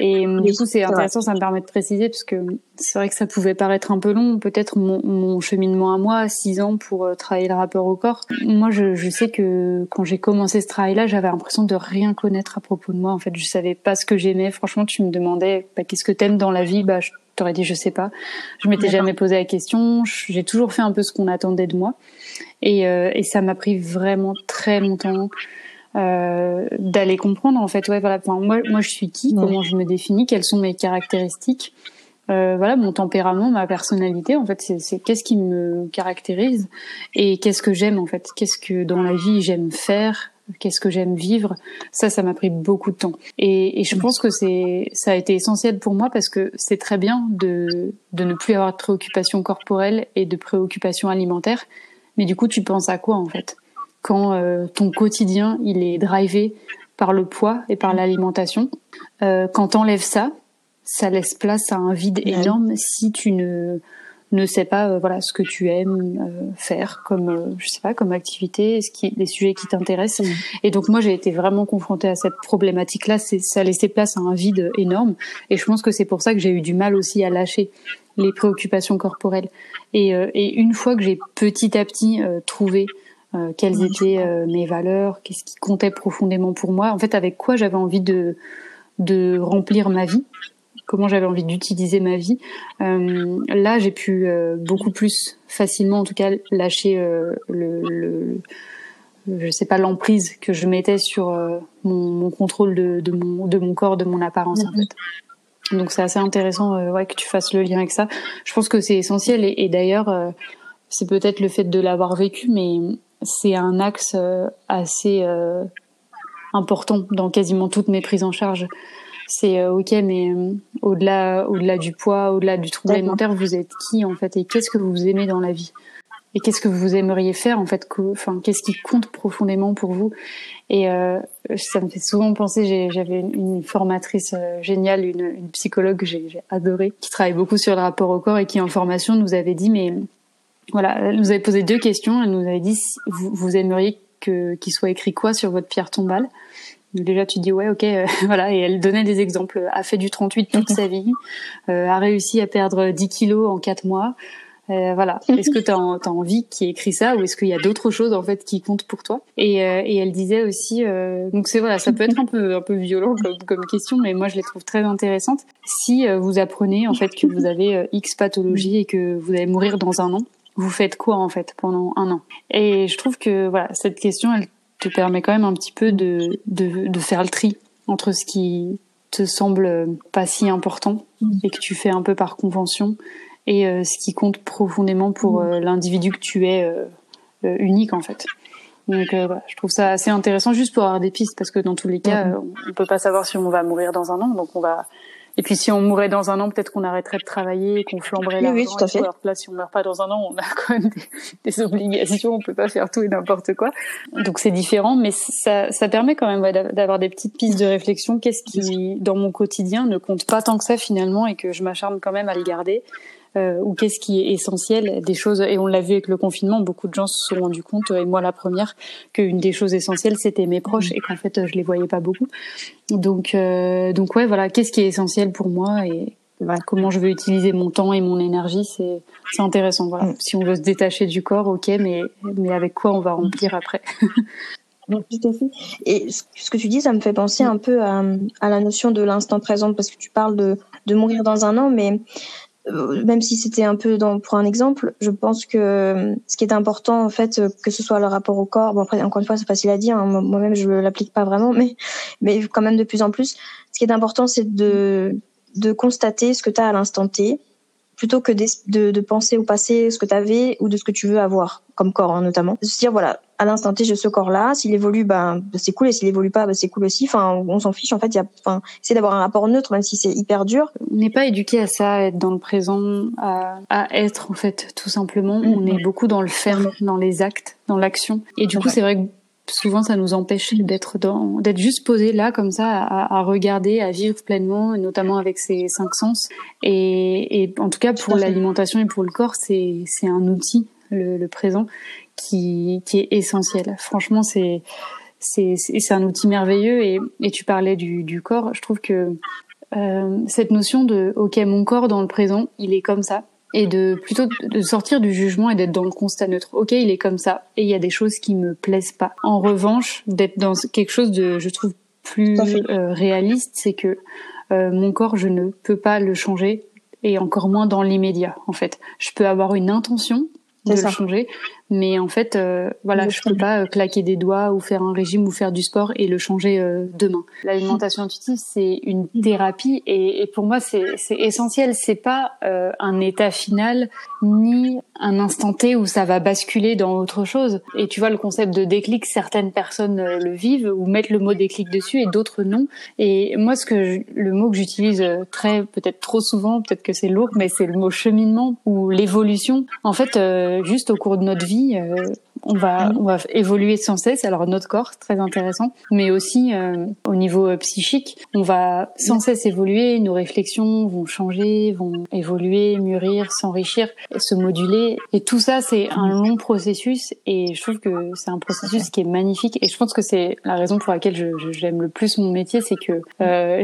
B: et du coup, c'est intéressant, ça me permet de préciser, parce que c'est vrai que ça pouvait paraître un peu long, peut-être mon, mon, cheminement à moi, six ans pour euh, travailler le rapport au corps. Moi, je, je sais que quand j'ai commencé ce travail-là, j'avais l'impression de rien connaître à propos de moi. En fait, je savais pas ce que j'aimais. Franchement, tu me demandais bah, qu'est-ce que t'aimes dans la vie, bah, je t'aurais dit je sais pas. Je m'étais jamais posé la question. J'ai toujours fait un peu ce qu'on attendait de moi, et, euh, et ça m'a pris vraiment très longtemps euh, d'aller comprendre en fait. Ouais voilà. Enfin, moi moi je suis qui comment je me définis quelles sont mes caractéristiques euh, voilà mon tempérament ma personnalité en fait. C'est qu'est-ce qui me caractérise et qu'est-ce que j'aime en fait. Qu'est-ce que dans la vie j'aime faire qu'est-ce que j'aime vivre. Ça ça m'a pris beaucoup de temps. Et, et je pense que c'est ça a été essentiel pour moi parce que c'est très bien de de ne plus avoir de préoccupations corporelles et de préoccupations alimentaires. Mais du coup tu penses à quoi en fait? Quand euh, ton quotidien il est drivé par le poids et par l'alimentation. Euh, quand t'enlèves ça, ça laisse place à un vide énorme si tu ne ne sais pas euh, voilà ce que tu aimes euh, faire comme euh, je sais pas comme activité ce qui les sujets qui t'intéressent. Et donc moi j'ai été vraiment confrontée à cette problématique là c'est ça laissait place à un vide énorme. Et je pense que c'est pour ça que j'ai eu du mal aussi à lâcher les préoccupations corporelles. Et, et une fois que j'ai petit à petit trouvé euh, quelles étaient euh, mes valeurs, qu'est-ce qui comptait profondément pour moi, en fait avec quoi j'avais envie de, de remplir ma vie, comment j'avais envie d'utiliser ma vie. Euh, là, j'ai pu beaucoup plus facilement, en tout cas, lâcher le, le, je sais pas l'emprise que je mettais sur mon, mon, contrôle de, de, mon, de mon corps, de mon apparence en fait. Donc c'est assez intéressant ouais, que tu fasses le lien avec ça. Je pense que c'est essentiel et, et d'ailleurs c'est peut-être le fait de l'avoir vécu, mais c'est un axe assez important dans quasiment toutes mes prises en charge. C'est ok, mais au-delà, au-delà du poids, au-delà du trouble alimentaire, vous êtes qui en fait et qu'est-ce que vous aimez dans la vie? Et qu'est-ce que vous aimeriez faire en fait enfin qu'est-ce qui compte profondément pour vous? Et euh, ça me fait souvent penser j'avais une, formatrice euh, géniale une, une, psychologue que j'ai adorée qui travaille beaucoup sur le rapport au corps et qui en formation nous avait dit mais voilà elle nous avait posé deux questions elle nous avait dit vous, vous aimeriez que qu'il soit écrit quoi sur votre pierre tombale? Déjà, tu dis ouais, ok, euh, voilà. Et elle donnait des exemples. A fait du 38 toute sa vie, euh, a réussi à perdre 10 kilos en 4 mois, euh, voilà. Est-ce que tu as, envie qu'il écrit ça ou est-ce qu'il y a d'autres choses en fait qui comptent pour toi? Et, euh, et, elle disait aussi, euh, donc c'est voilà, ça peut être un peu un peu violent comme, comme, question, mais moi je les trouve très intéressantes. Si vous apprenez en fait que vous avez X pathologie et que vous allez mourir dans un an, vous faites quoi en fait pendant un an? Et je trouve que voilà, cette question, elle te permet quand même un petit peu de, de, de faire le tri entre ce qui te semble pas si important et que tu fais un peu par convention et euh, ce qui compte profondément pour euh, l'individu que tu es euh, unique en fait. Donc voilà, je trouve ça assez intéressant juste pour avoir des pistes parce que dans tous les cas, on peut pas savoir si on va mourir dans un an, donc on va et puis si on mourait dans un an, peut-être qu'on arrêterait de travailler, qu'on flamberait l'argent.
A: Oui, tout à fait.
B: Alors là, si on meurt pas dans un an, on a quand même des, des obligations, on peut pas faire tout et n'importe quoi. Donc c'est différent, mais ça, ça permet quand même d'avoir des petites pistes de réflexion. Qu'est-ce qui, dans mon quotidien, ne compte pas tant que ça finalement et que je m'acharne quand même à le garder? Euh, ou qu'est-ce qui est essentiel des choses et on l'a vu avec le confinement beaucoup de gens se sont rendus compte et moi la première qu'une des choses essentielles c'était mes proches et qu'en fait je les voyais pas beaucoup. Donc euh, donc ouais voilà qu'est-ce qui est essentiel pour moi et voilà, comment je veux utiliser mon temps et mon énergie c'est c'est intéressant voilà. Mm. si on veut se détacher du corps ok mais mais avec quoi on va remplir après?
A: Et ce que tu dis, ça me fait penser un peu à, à la notion de l'instant présent, parce que tu parles de, de mourir dans un an, mais même si c'était un peu dans, pour un exemple, je pense que euh, ce qui est important en fait, euh, que ce soit le rapport au corps, bon après encore une fois c'est facile à dire, hein, moi-même je l'applique pas vraiment, mais mais quand même de plus en plus, ce qui est important c'est de de constater ce que tu as à l'instant T, plutôt que de, de, penser au passé, ce que tu avais ou de ce que tu veux avoir comme corps hein, notamment. Se dire voilà, à l'instant T, j'ai ce corps-là. S'il évolue, ben c'est cool, et s'il évolue pas, ben, c'est cool aussi. Enfin, on s'en fiche. En fait, il y a, enfin, essayer d'avoir un rapport neutre, même si c'est hyper dur.
B: On n'est pas éduqué à ça, à être dans le présent, à, à être en fait tout simplement. On mm. est beaucoup dans le faire, dans les actes, dans l'action. Et du coup, c'est vrai que souvent ça nous empêche d'être dans d'être juste posé là comme ça à, à, regarder à vivre pleinement notamment avec ses cinq sens et, et en tout cas pour l'alimentation et pour le corps c'est c'est un outil le, le, présent qui qui est essentiel. Franchement c'est c'est c'est un outil merveilleux et, et tu parlais du, du corps. Je trouve que euh, cette notion de ok mon corps dans le présent il est comme ça. Et de plutôt de sortir du jugement et d'être dans le constat neutre. Ok, il est comme ça. Et il y a des choses qui me plaisent pas. En revanche, d'être dans quelque chose de, je trouve plus euh, réaliste, c'est que euh, mon corps, je ne peux pas le changer. Et encore moins dans l'immédiat. En fait, je peux avoir une intention de le changer, mais en fait, euh, voilà, je peux pas euh, claquer des doigts ou faire un régime ou faire du sport et le changer euh, demain. L'alimentation intuitive, c'est une thérapie et, et pour moi, c'est essentiel. C'est pas euh, un état final ni un instant T où ça va basculer dans autre chose. Et tu vois, le concept de déclic, certaines personnes le vivent ou mettent le mot déclic dessus et d'autres non. Et moi, ce que le mot que j'utilise très, peut-être trop souvent, peut-être que c'est lourd, mais c'est le mot cheminement ou l'évolution. En fait, juste au cours de notre vie euh, on va on va évoluer sans cesse. Alors notre corps, très intéressant, mais aussi euh, au niveau euh, psychique, on va sans cesse évoluer. Nos réflexions vont changer, vont évoluer, mûrir, s'enrichir, se moduler. Et tout ça, c'est un long processus. Et je trouve que c'est un processus qui est magnifique. Et je pense que c'est la raison pour laquelle j'aime le plus mon métier, c'est que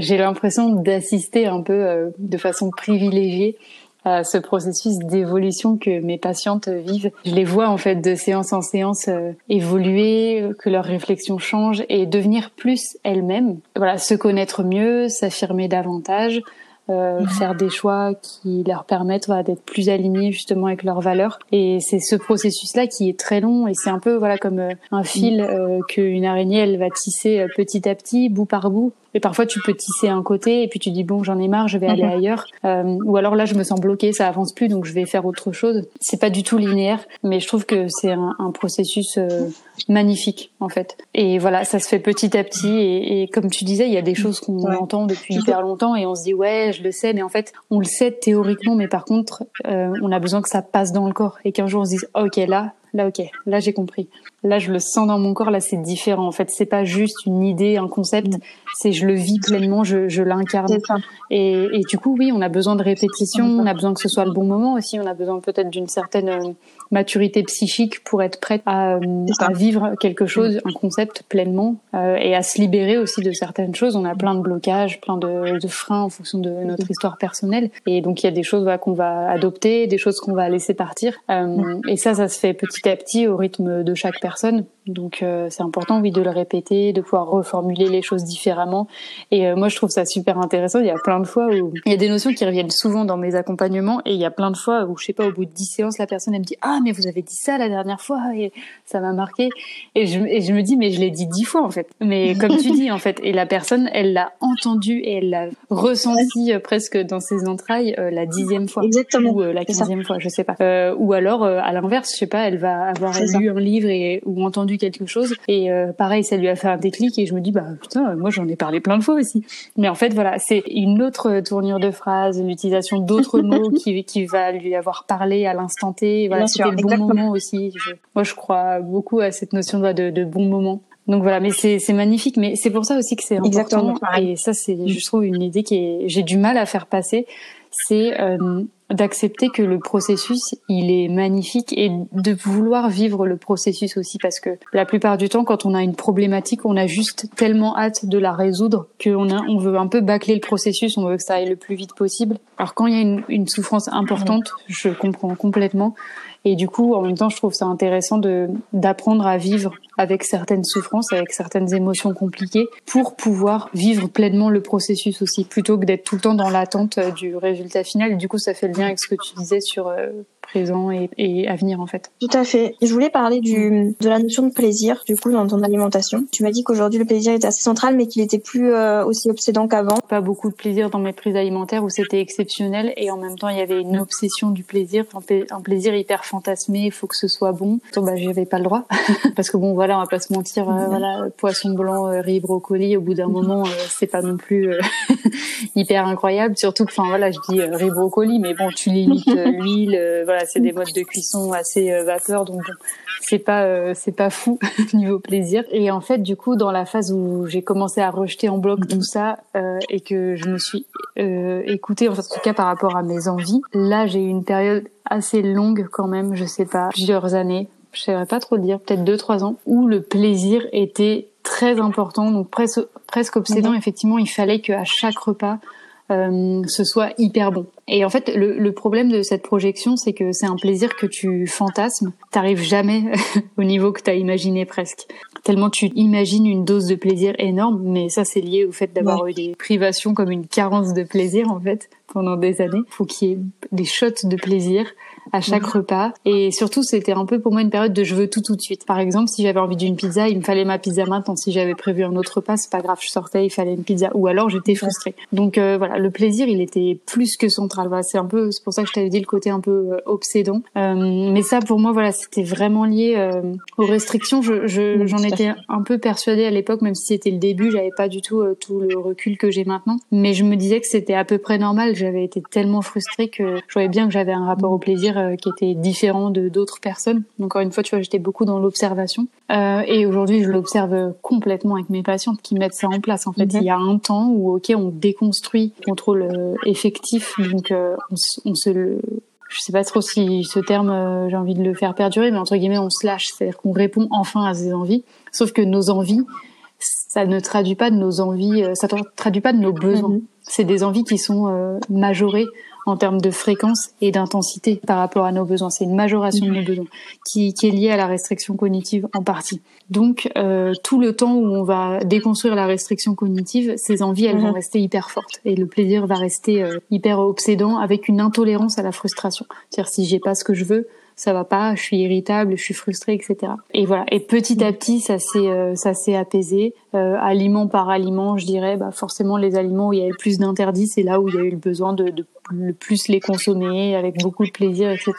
B: j'ai l'impression d'assister un peu de façon privilégiée à ce processus d'évolution que mes patientes vivent. Je les vois en fait de séance en séance euh, évoluer, que leurs réflexions changent et devenir plus elles-mêmes. Voilà, se connaître mieux, s'affirmer davantage, euh, mhm. faire des choix qui leur permettent voilà, d'être plus alignés justement avec leurs valeurs. Et c'est ce processus-là qui est très long et c'est un peu voilà comme euh, un fil mhm. euh, qu'une araignée elle va tisser petit à petit, bout par bout Et parfois, tu peux tisser un côté et puis tu dis bon, j'en ai marre, je vais aller mhm. ailleurs. Euh, ou alors là, je me sens bloquée, ça avance plus, donc je vais faire autre chose. C'est pas du tout linéaire, mais je trouve que c'est un, un, processus euh, magnifique en fait. Et voilà, ça se fait petit à petit. Et, et comme tu disais, il y a des choses qu'on entend depuis hyper longtemps et on se dit ouais, je le sais, mais en fait, on le sait théoriquement, mais par contre, euh, on a besoin que ça passe dans le corps et qu'un jour on se dise ok là, là ok, là j'ai compris. Là je le sens dans mon corps, là c'est différent. En fait, c'est pas juste une idée, un concept, c'est je le vis pleinement, je, je l'incarne. Et, et, du coup oui, on a besoin de répétition, on a besoin que ce soit le bon moment aussi, on a besoin peut-être d'une certaine euh, maturité psychique pour être prête à, euh, à vivre quelque chose, un concept pleinement euh, et à se libérer aussi de certaines choses. On a plein de blocages, plein de, de freins en fonction de notre histoire personnelle. Et donc il y a des choses voilà, qu'on va adopter, des choses qu'on va laisser partir. Euh, et ça, ça se fait petit à petit au rythme de chaque personne. Donc euh, c'est important, oui, de le répéter, de pouvoir reformuler les choses différemment. Et euh, moi, je trouve ça super intéressant. Il y a plein de fois où il y a des notions qui reviennent souvent dans mes accompagnements, et il y a plein de fois où, je sais pas, au bout de dix séances, la personne elle me dit ah mais vous avez dit ça la dernière fois et ça m'a marqué. Et je, et je me dis mais je l'ai dit dix fois en fait. Mais comme tu dis en fait, et la personne elle l'a entendu et elle l'a ressenti euh, presque dans ses entrailles la dixième fois
A: Exactement.
B: ou la quinzième fois, je sais pas. ou alors à l'inverse, je sais pas, elle va avoir lu un livre et ou entendu quelque chose. Et euh, pareil, ça lui a fait un déclic et je me dis bah putain, moi j'en ai parlé plein de fois aussi. Mais en fait voilà, c'est une autre tournure de phrase, l'utilisation d'autres mots qui qui va lui avoir parlé à l'instant T. Voilà, c'était le bon moment aussi. moi je crois beaucoup à cette notion de, de bon moment. Donc voilà, mais c'est magnifique, mais c'est pour ça aussi que c'est important. Et ça c'est, je trouve une idée qui j'ai du mal à faire passer, c'est euh, d'accepter que le processus il est magnifique et de vouloir vivre le processus aussi parce que la plupart du temps quand on a une problématique on a juste tellement hâte de la résoudre qu'on on veut un peu bâcler le processus on veut que ça aille le plus vite possible alors quand il y a une, une souffrance importante je comprends complètement et du coup, en même temps, je trouve ça intéressant de d'apprendre à vivre avec certaines souffrances, avec certaines émotions compliquées, pour pouvoir vivre pleinement le processus aussi, plutôt que d'être tout le temps dans l'attente euh, du résultat final. du coup, ça fait le lien avec ce que tu disais sur euh, présent et, et, à venir en fait.
A: Tout à fait. Je voulais parler du, de la notion de plaisir du coup dans ton alimentation. Tu m'as dit qu'aujourd'hui le plaisir était assez central mais qu'il était plus euh, aussi obsédant qu'avant.
B: Pas beaucoup de plaisir dans mes prises alimentaires où c'était exceptionnel et en même temps il y avait une obsession du plaisir, un, plaisir hyper fantasmé, il faut que ce soit bon. Donc bah j'avais pas le droit parce que bon voilà on va pas se mentir, euh, voilà poisson blanc, euh, riz, brocoli au bout d'un moment c'est pas non plus hyper incroyable surtout que enfin voilà je dis riz brocoli mais bon tu limites l'huile voilà c'est des modes de cuisson assez euh, vapeur, donc c'est pas euh, c'est pas fou niveau plaisir. Et en fait, du coup, dans la phase où j'ai commencé à rejeter en bloc tout ça euh, et que je me suis écoutée, en, tout cas par rapport à mes envies, là j'ai eu une période assez longue quand même, je sais pas, plusieurs années, je saurais pas trop dire, peut-être deux trois ans, où le plaisir était très important, donc presque presque obsédant. Mhm. Effectivement, il fallait qu'à chaque repas euh, ce soit hyper bon. Et en fait, le, le problème de cette projection, c'est que c'est un plaisir que tu fantasmes. T'arrives jamais au niveau que t'as imaginé presque. Tellement tu imagines une dose de plaisir énorme, mais ça c'est lié au fait d'avoir eu des privations comme une carence de plaisir en fait pendant des années. Faut qu'il y ait des shots de plaisir à chaque repas. Et surtout, c'était un peu pour moi une période de je veux tout tout de suite. Par exemple, si j'avais envie d'une pizza, il me fallait ma pizza maintenant. Si j'avais prévu un autre repas, c'est pas grave, je sortais, il fallait une pizza. Ou alors j'étais frustrée. Donc euh, voilà, le plaisir, il était plus que central. Voilà, c'est un peu, c'est pour ça que je t'avais dit le côté un peu euh, obsédant. Euh, mais ça, pour moi, voilà, c'était vraiment lié aux restrictions. Je, je, j'en étais un peu persuadée à l'époque, même si c'était le début, j'avais pas du tout tout le recul que j'ai maintenant. Mais je me disais que c'était à peu près normal. J'avais été tellement frustrée que je voyais bien que j'avais un rapport au plaisir euh, qui était différent de d'autres personnes. Encore une fois, tu vois, j'étais beaucoup dans l'observation. Euh, et aujourd'hui, je l'observe complètement avec mes patientes qui mettent ça en place. En fait, il y a un temps où, ok, on déconstruit le contrôle euh, effectif, donc on, on, se le je sais pas trop si ce terme j'ai envie de le faire perdurer, mais entre guillemets on se lâche, c'est-à-dire qu'on répond enfin à ses envies. Sauf que nos envies, ça ne traduit pas de nos envies, ça ne traduit pas de nos besoins. Mm-hmm. C'est des envies qui sont majorées en termes de fréquence et d'intensité par rapport à nos besoins. C'est une majoration de nos besoins qui, qui, est liée à la restriction cognitive en partie. Donc euh, tout le temps où on va déconstruire la restriction cognitive, ces envies elles vont mhm. rester hyper fortes et le plaisir va rester euh, hyper obsédant avec une intolérance à la frustration. C'est-à-dire si j'ai pas ce que je veux, ça va pas, je suis irritable, je suis frustrée, etc. Et voilà. Et petit à petit, ça s'est euh, ça s'est apaisé, euh, aliment par aliment, je dirais. Bah forcément, les aliments où il y avait le plus d'interdits, c'est là où il y a eu le besoin de, de le plus les consommer avec beaucoup de plaisir, etc.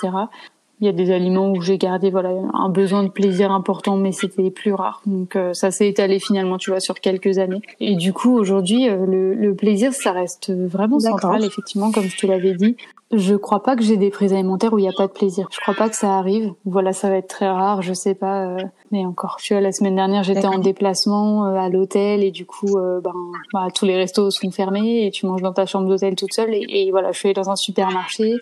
B: Il y a des aliments où j'ai gardé voilà un besoin de plaisir important, mais c'était plus rare. Donc euh, ça s'est étalé finalement, tu vois, sur quelques années. Et du coup, aujourd'hui, euh, le, le, plaisir, ça reste vraiment central, effectivement, comme je te l'avais dit. Je crois pas que j'ai des prises alimentaires où il n'y a pas de plaisir. Je crois pas que ça arrive. Voilà, ça va être très rare, je sais pas. Euh, mais encore, tu vois, la semaine dernière, j'étais en déplacement à l'hôtel et du coup, ben, bah, tous les restos sont fermés et tu manges dans ta chambre d'hôtel toute seule. Et, et voilà, je suis allée dans un supermarché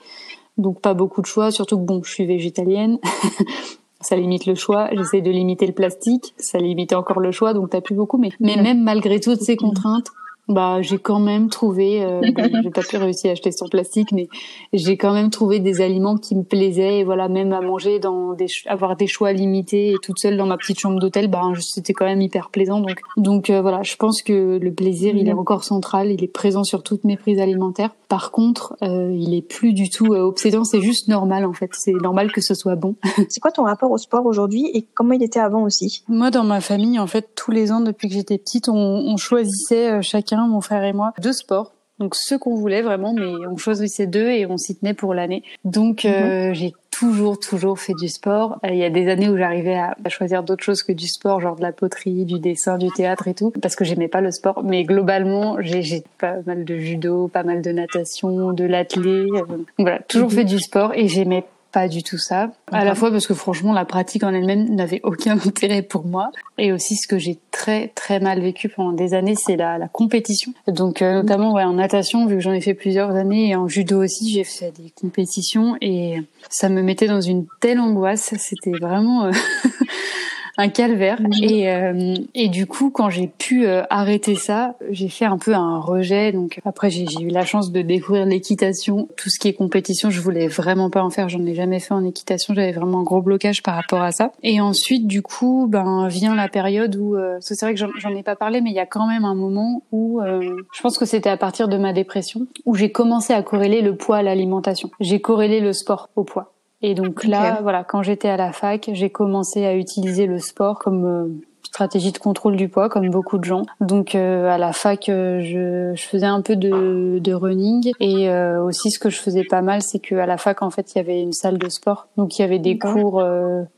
B: donc pas beaucoup de choix, surtout que bon, je suis végétalienne. ça limite le choix. J'essaie de limiter le plastique, ça limite encore le choix, donc t'as plus beaucoup. Mais, mais même malgré toutes ces contraintes, bah j'ai quand même trouvé euh, j'ai pas pu réussir à acheter sur plastique mais j'ai quand même trouvé des aliments qui me plaisaient. Et voilà même à manger dans des avoir des choix limités et toute seule dans ma petite chambre d'hôtel bah c'était quand même hyper plaisant. Donc donc euh, voilà je pense que le plaisir il est mhm. encore central. Il est présent sur toutes mes prises alimentaires. Par contre euh, il est plus du tout euh, obsédant. C'est juste normal en fait. C'est normal que ce soit bon.
A: C'est quoi ton rapport au sport aujourd'hui et comment il était avant aussi?
B: Moi dans ma famille en fait tous les ans depuis que j'étais petite on, on choisissait chacun mon frère et moi, deux sports. Donc ce qu'on voulait vraiment, mais on choisissait deux et on s'y tenait pour l'année. Donc euh, mhm. j'ai toujours toujours fait du sport. Il y a des années où j'arrivais à, choisir d'autres choses que du sport, genre de la poterie, du dessin, du théâtre et tout, parce que j'aimais pas le sport. Mais globalement, j'ai pas mal de judo, pas mal de natation, de l'athlé. Euh, voilà, toujours mhm. fait du sport et j'aimais pas du tout ça. À la fois parce que franchement la pratique en elle-même n'avait aucun intérêt pour moi et aussi ce que j'ai très très mal vécu pendant des années c'est la, la compétition. Donc euh, notamment ouais, en natation vu que j'en ai fait plusieurs années et en judo aussi j'ai fait des compétitions et ça me mettait dans une telle angoisse. C'était vraiment euh, un calvaire. Et, euh, et du coup, quand j'ai pu euh, arrêter ça, j'ai fait un peu un rejet. Donc après, j'ai eu la chance de découvrir l'équitation. Tout ce qui est compétition, je voulais vraiment pas en faire. J'en ai jamais fait en équitation. J'avais vraiment un gros blocage par rapport à ça. Et ensuite, du coup, ben vient la période où, euh, c'est vrai que j'en ai pas parlé, mais il y a quand même un moment où, je pense que c'était à partir de ma dépression, où j'ai commencé à corréler le poids à l'alimentation. J'ai corrélé le sport au poids. Et donc là, voilà, quand j'étais à la fac, j'ai commencé à utiliser le sport comme euh, stratégie de contrôle du poids, comme beaucoup de gens. Donc euh, à la fac, euh, je, je, faisais un peu de, de running et aussi ce que je faisais pas mal, c'est qu'à la fac, en fait, il y avait une salle de sport. Donc il y avait des cours,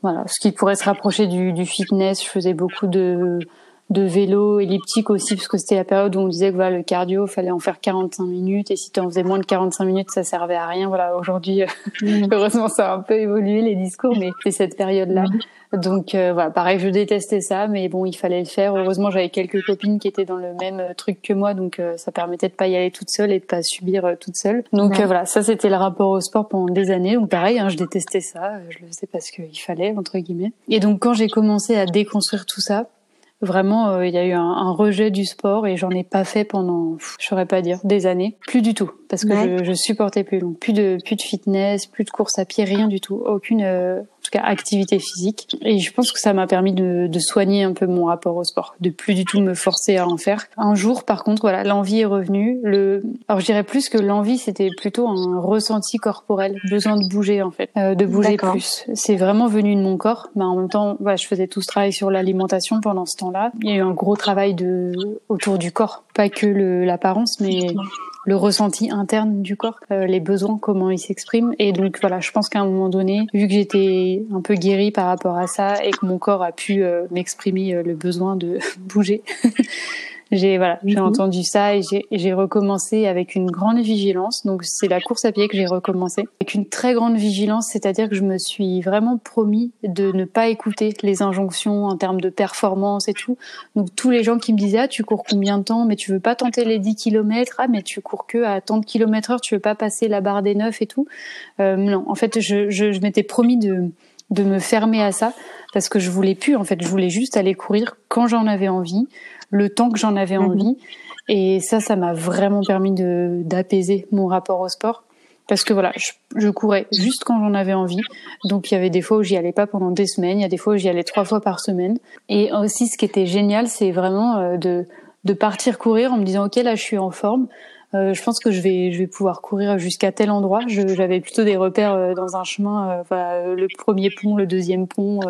B: voilà, ce qui pourrait se rapprocher du, du fitness. Je faisais beaucoup de de vélo elliptique aussi parce que c'était la période où on disait que voilà le cardio fallait en faire 45 minutes et si tu en faisais moins de 45 minutes ça servait à rien. Voilà aujourd'hui mm. heureusement ça a un peu évolué les discours mais c'est cette période là donc euh, voilà pareil je détestais ça mais bon il fallait le faire. Heureusement j'avais quelques copines qui étaient dans le même euh, truc que moi donc euh, ça permettait de pas y aller toute seule et de pas subir toute seule. Donc voilà ça c'était le rapport au sport pendant des années. Donc pareil hein, je détestais ça je le faisais parce qu'il fallait entre guillemets. Et donc quand j'ai commencé à déconstruire tout ça Vraiment, euh, il y a eu un, un, rejet du sport et j'en ai pas fait pendant, je saurais pas dire, des années. Plus du tout, parce que je, je, supportais plus. Donc plus de plus de fitness, plus de course à pied, rien du tout, aucune euh, cas activité physique. Et je pense que ça m'a permis de, de, soigner un peu mon rapport au sport, de plus du tout me forcer à en faire. Un jour, par contre, voilà, l'envie est revenue. Le, alors je dirais plus que l'envie, c'était plutôt un ressenti corporel, besoin de bouger en fait, euh, de bouger plus. C'est vraiment venu de mon corps, mais en même temps, voilà, je faisais tout ce travail sur l'alimentation pendant ce temps-là. Il y a eu un gros travail de autour du corps, pas que l'apparence, mais le ressenti interne du corps, euh, les besoins, comment ils s'expriment. Et donc voilà, je pense qu'à un moment donné, vu que j'étais un peu guérie par rapport à ça et que mon corps a pu euh, m'exprimer euh, le besoin de bouger, j'ai voilà, j'ai mhm. entendu ça et j'ai recommencé avec une grande vigilance. Donc c'est la course à pied que j'ai recommencé avec une très grande vigilance, c'est-à-dire que je me suis vraiment promis de ne pas écouter les injonctions en termes de performance et tout. Donc tous les gens qui me disaient ah tu cours combien de temps? Mais tu veux pas tenter les 10 km ah mais tu cours que à tant de kilomètres heure tu veux pas passer la barre des 9 et tout. Euh, non, en fait je, je, je m'étais promis de de me fermer à ça parce que je voulais plus en fait je voulais juste aller courir quand j'en avais envie le temps que j'en avais mhm. envie. Et ça, ça m'a vraiment permis de d'apaiser mon rapport au sport. Parce que voilà, je, courais juste quand j'en avais envie. Donc il y avait des fois où j'y allais pas pendant des semaines, il y a des fois où j'y allais trois fois par semaine. Et aussi, ce qui était génial, c'est vraiment euh, de de partir courir en me disant ok là je suis en forme, euh, je pense que je vais je vais pouvoir courir jusqu'à tel endroit. J'avais plutôt des repères euh, dans un chemin, euh, voilà, le premier pont, le deuxième pont,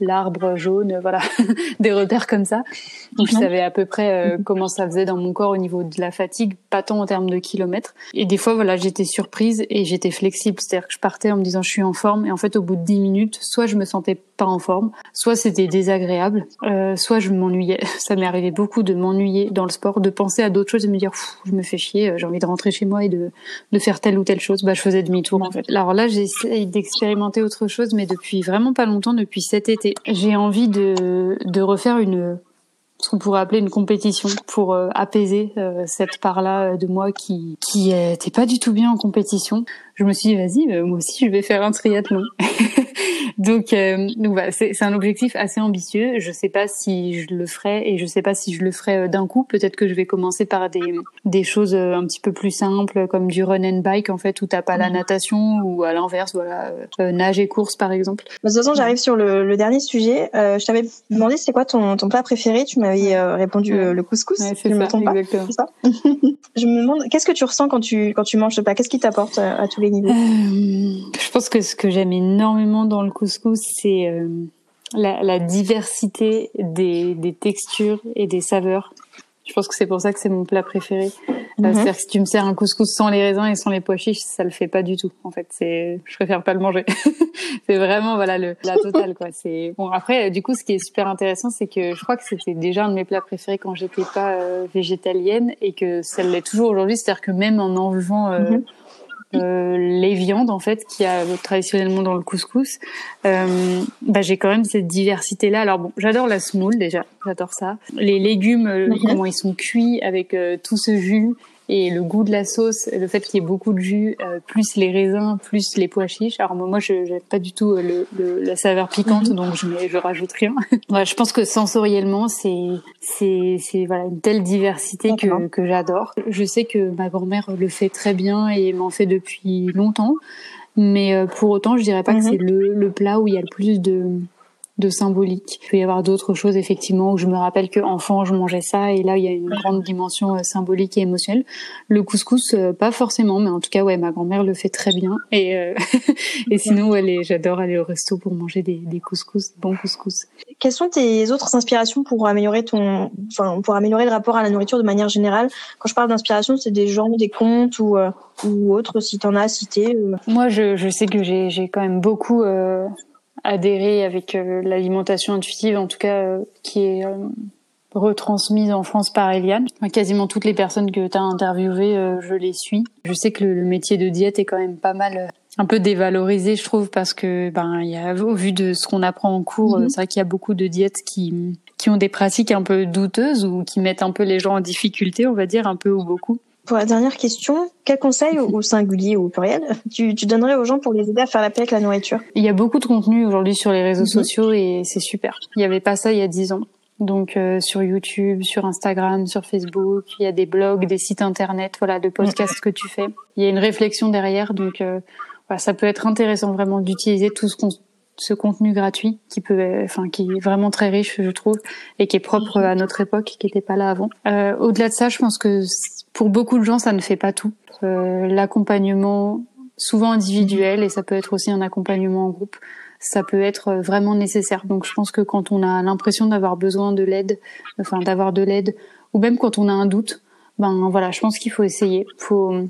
B: l'arbre jaune, voilà, des repères comme ça. Donc je mhm. savais à peu près comment ça faisait dans mon corps au niveau de la fatigue, pas tant en termes de kilomètres. Et des fois, voilà, j'étais surprise et j'étais flexible, c'est-à-dire que je partais en me disant je suis en forme et en fait au bout de dix minutes, soit je me sentais pas en forme, soit c'était désagréable, soit je m'ennuyais. Ça m'est arrivé beaucoup de m'ennuyer dans le sport, de penser à d'autres choses et me dire je me fais chier euh, j'ai envie de rentrer chez moi et de, faire telle ou telle chose, bah, je faisais demi-tour en fait. Alors là, j'essaye d'expérimenter autre chose, mais depuis vraiment pas longtemps, depuis cet été, j'ai envie de, de refaire une ce qu'on pourrait appeler une compétition pour euh, apaiser euh, cette part-là de moi qui qui était pas du tout bien en compétition. Je me suis dit vas-y, moi aussi je vais faire un triathlon. donc, euh, donc voilà, c'est un objectif assez ambitieux. Je sais pas si je le ferai et je sais pas si je le ferai euh, d'un coup. Peut-être que je vais commencer par des des choses euh, un petit peu plus simples comme du run and bike en fait où t'as pas la mhm. natation ou à l'inverse voilà nage et course par exemple.
A: De toute façon, j'arrive sur le, le, dernier sujet. Euh, je t'avais demandé c'est quoi ton, ton plat préféré? Tu m'avais répondu le couscous.
B: Ouais, c'est ça.
A: Ça? je me demande qu'est-ce que tu ressens quand tu quand tu manges ce plat? Qu'est-ce qui t'apporte à tous les niveaux?
B: Je pense que ce que j'aime énormément dans le couscous, c'est euh, la, la, diversité des, des, textures et des saveurs. Je pense que c'est pour ça que c'est mon plat préféré. Euh, mhm. C'est-à-dire que si tu me sers un couscous sans les raisins et sans les pois chiches, ça le fait pas du tout. En fait, c'est, je préfère pas le manger. c'est vraiment voilà le la totale quoi. C'est bon après du coup ce qui est super intéressant c'est que je crois que c'était déjà un de mes plats préférés quand j'étais pas euh, végétalienne et que ça l'est toujours aujourd'hui. C'est-à-dire que même en enlevant mhm. Euh, les viandes en fait qu'il y a traditionnellement dans le couscous, euh, bah, j'ai quand même cette diversité là. Alors bon, j'adore la semoule déjà, j'adore ça. Les légumes, euh, comment ils sont cuits avec euh, tout ce jus et le goût de la sauce, le fait qu'il y ait beaucoup de jus, euh, plus les raisins, plus les pois chiches. Alors moi, je n'aime pas du tout euh, le, la saveur piquante, mhm. donc je, mets, je rajoute rien. voilà, je pense que sensoriellement, c'est c'est c'est voilà une telle diversité que que j'adore. Je sais que ma grand-mère le fait très bien et m'en fait depuis longtemps, mais euh, pour autant, je dirais pas que mhm. c'est le, le plat où il y a le plus de de symbolique. Il peut y avoir d'autres choses effectivement où je me rappelle que enfant je mangeais ça et là il y a une grande dimension euh, symbolique et émotionnelle. Le couscous euh, pas forcément mais en tout cas ouais ma grand-mère le fait très bien et euh, et sinon ouais, j'adore aller au resto pour manger des, des couscous, des bons couscous.
A: Quelles sont tes autres inspirations pour améliorer ton enfin pour améliorer le rapport à la nourriture de manière générale? Quand je parle d'inspiration, c'est des gens, des contes ou ou autres si tu en as à citer.
B: Moi je je sais que j'ai j'ai quand même beaucoup adhérer avec euh, l'alimentation intuitive, en tout cas euh, qui est euh, retransmise en France par Eliane. Quasiment toutes les personnes que tu as interviewées, je les suis. Je sais que le, métier de diète est quand même pas mal un peu dévalorisé, je trouve, parce que ben il y a au vu de ce qu'on apprend en cours, mhm. c'est vrai qu'il y a beaucoup de diètes qui qui ont des pratiques un peu douteuses ou qui mettent un peu les gens en difficulté, on va dire un peu ou beaucoup.
A: Pour la dernière question, quel conseil au singulier ou au pluriel tu, tu, donnerais aux gens pour les aider à faire la paix avec la nourriture?
B: Il y a beaucoup de contenu aujourd'hui sur les réseaux mhm. sociaux et c'est super. Il n'y avait pas ça il y a dix ans. Donc euh, sur YouTube, sur Instagram, sur Facebook, il y a des blogs, des sites internet, voilà, de podcasts que tu fais. Il y a une réflexion derrière, donc euh, voilà, ça peut être intéressant vraiment d'utiliser tout ce, ce contenu gratuit qui peut, enfin qui est vraiment très riche, je trouve, et qui est propre à notre époque, qui n'était pas là avant. Euh, Au-delà de ça, je pense que pour beaucoup de gens, ça ne fait pas tout. Euh, L'accompagnement, souvent individuel, et ça peut être aussi un accompagnement en groupe, ça peut être vraiment nécessaire. Donc je pense que quand on a l'impression d'avoir besoin de l'aide, enfin d'avoir de l'aide, ou même quand on a un doute, ben voilà, je pense qu'il faut essayer. Faut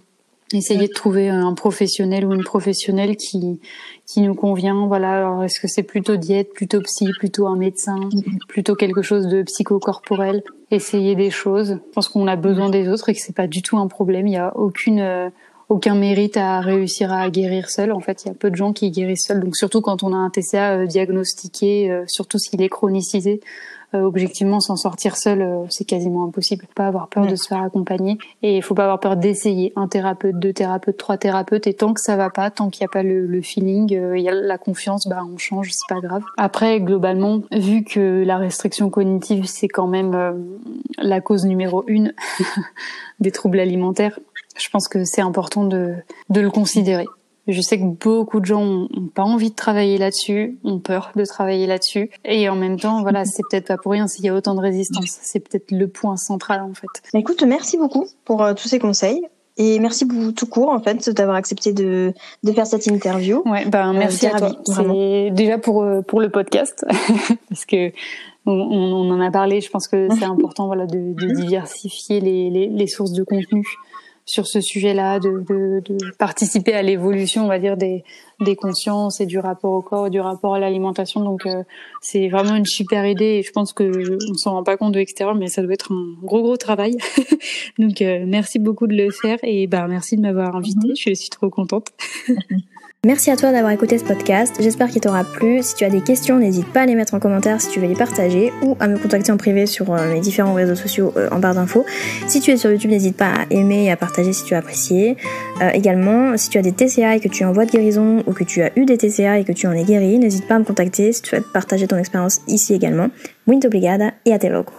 B: essayer de trouver un professionnel ou une professionnelle qui qui nous convient. Voilà, est-ce que c'est plutôt diète, plutôt psy, plutôt un médecin, plutôt quelque chose de psychocorporel? Essayer des choses. Je pense qu'on a besoin des autres et que c'est pas du tout un problème. Il y a aucune euh, aucun mérite à réussir à guérir seul. En fait, il y a peu de gens qui guérissent seuls. Donc surtout quand on a un TCA euh, diagnostiqué, euh, surtout s'il est chronicisé, euh, objectivement s'en sortir seul, euh, c'est quasiment impossible. Pas avoir peur de se faire accompagner et il faut pas avoir peur d'essayer un thérapeute, deux thérapeutes, trois thérapeutes et tant que ça va pas, tant qu'il n'y a pas le, le feeling, euh, il y a la confiance, bah on change, c'est pas grave. Après globalement, vu que la restriction cognitive c'est quand même la cause numéro une des troubles alimentaires, je pense que c'est important de, de le considérer Je sais que beaucoup de gens ont, pas envie de travailler là-dessus, ont peur de travailler là-dessus, et en même temps, voilà, c'est peut-être pas pour rien s'il y a autant de résistance. C'est peut-être le point central en fait.
C: Écoute, merci beaucoup pour euh, tous ces conseils. Et merci beaucoup tout court en fait d'avoir accepté de, de faire cette interview.
B: Ouais, ben merci à toi. C'est déjà pour euh, pour le podcast parce que on, on, en a parlé. Je pense que c'est important voilà de, de diversifier les, les, les sources de contenu sur ce sujet-là, de, de, de, participer à l'évolution, on va dire, des, des consciences et du rapport au corps, du rapport à l'alimentation. Donc, euh, c'est vraiment une super idée et je pense que on s'en rend pas compte de l'extérieur, mais ça doit être un gros, gros travail. Donc, euh, merci beaucoup de le faire et ben, merci de m'avoir invité. Je suis trop contente.
A: Merci à toi d'avoir écouté ce podcast, j'espère qu'il t'aura plu. Si tu as des questions, n'hésite pas à les mettre en commentaire si tu veux les partager ou à me contacter en privé sur euh, mes différents réseaux sociaux euh, en barre d'infos. Si tu es sur YouTube, n'hésite pas à aimer et à partager si tu as apprécié. Euh, également, si tu as des TCA et que tu es en voie de guérison ou que tu as eu des TCA et que tu en es guéri, n'hésite pas à me contacter si tu souhaites partager ton expérience ici également. Muito obrigada et à te logo.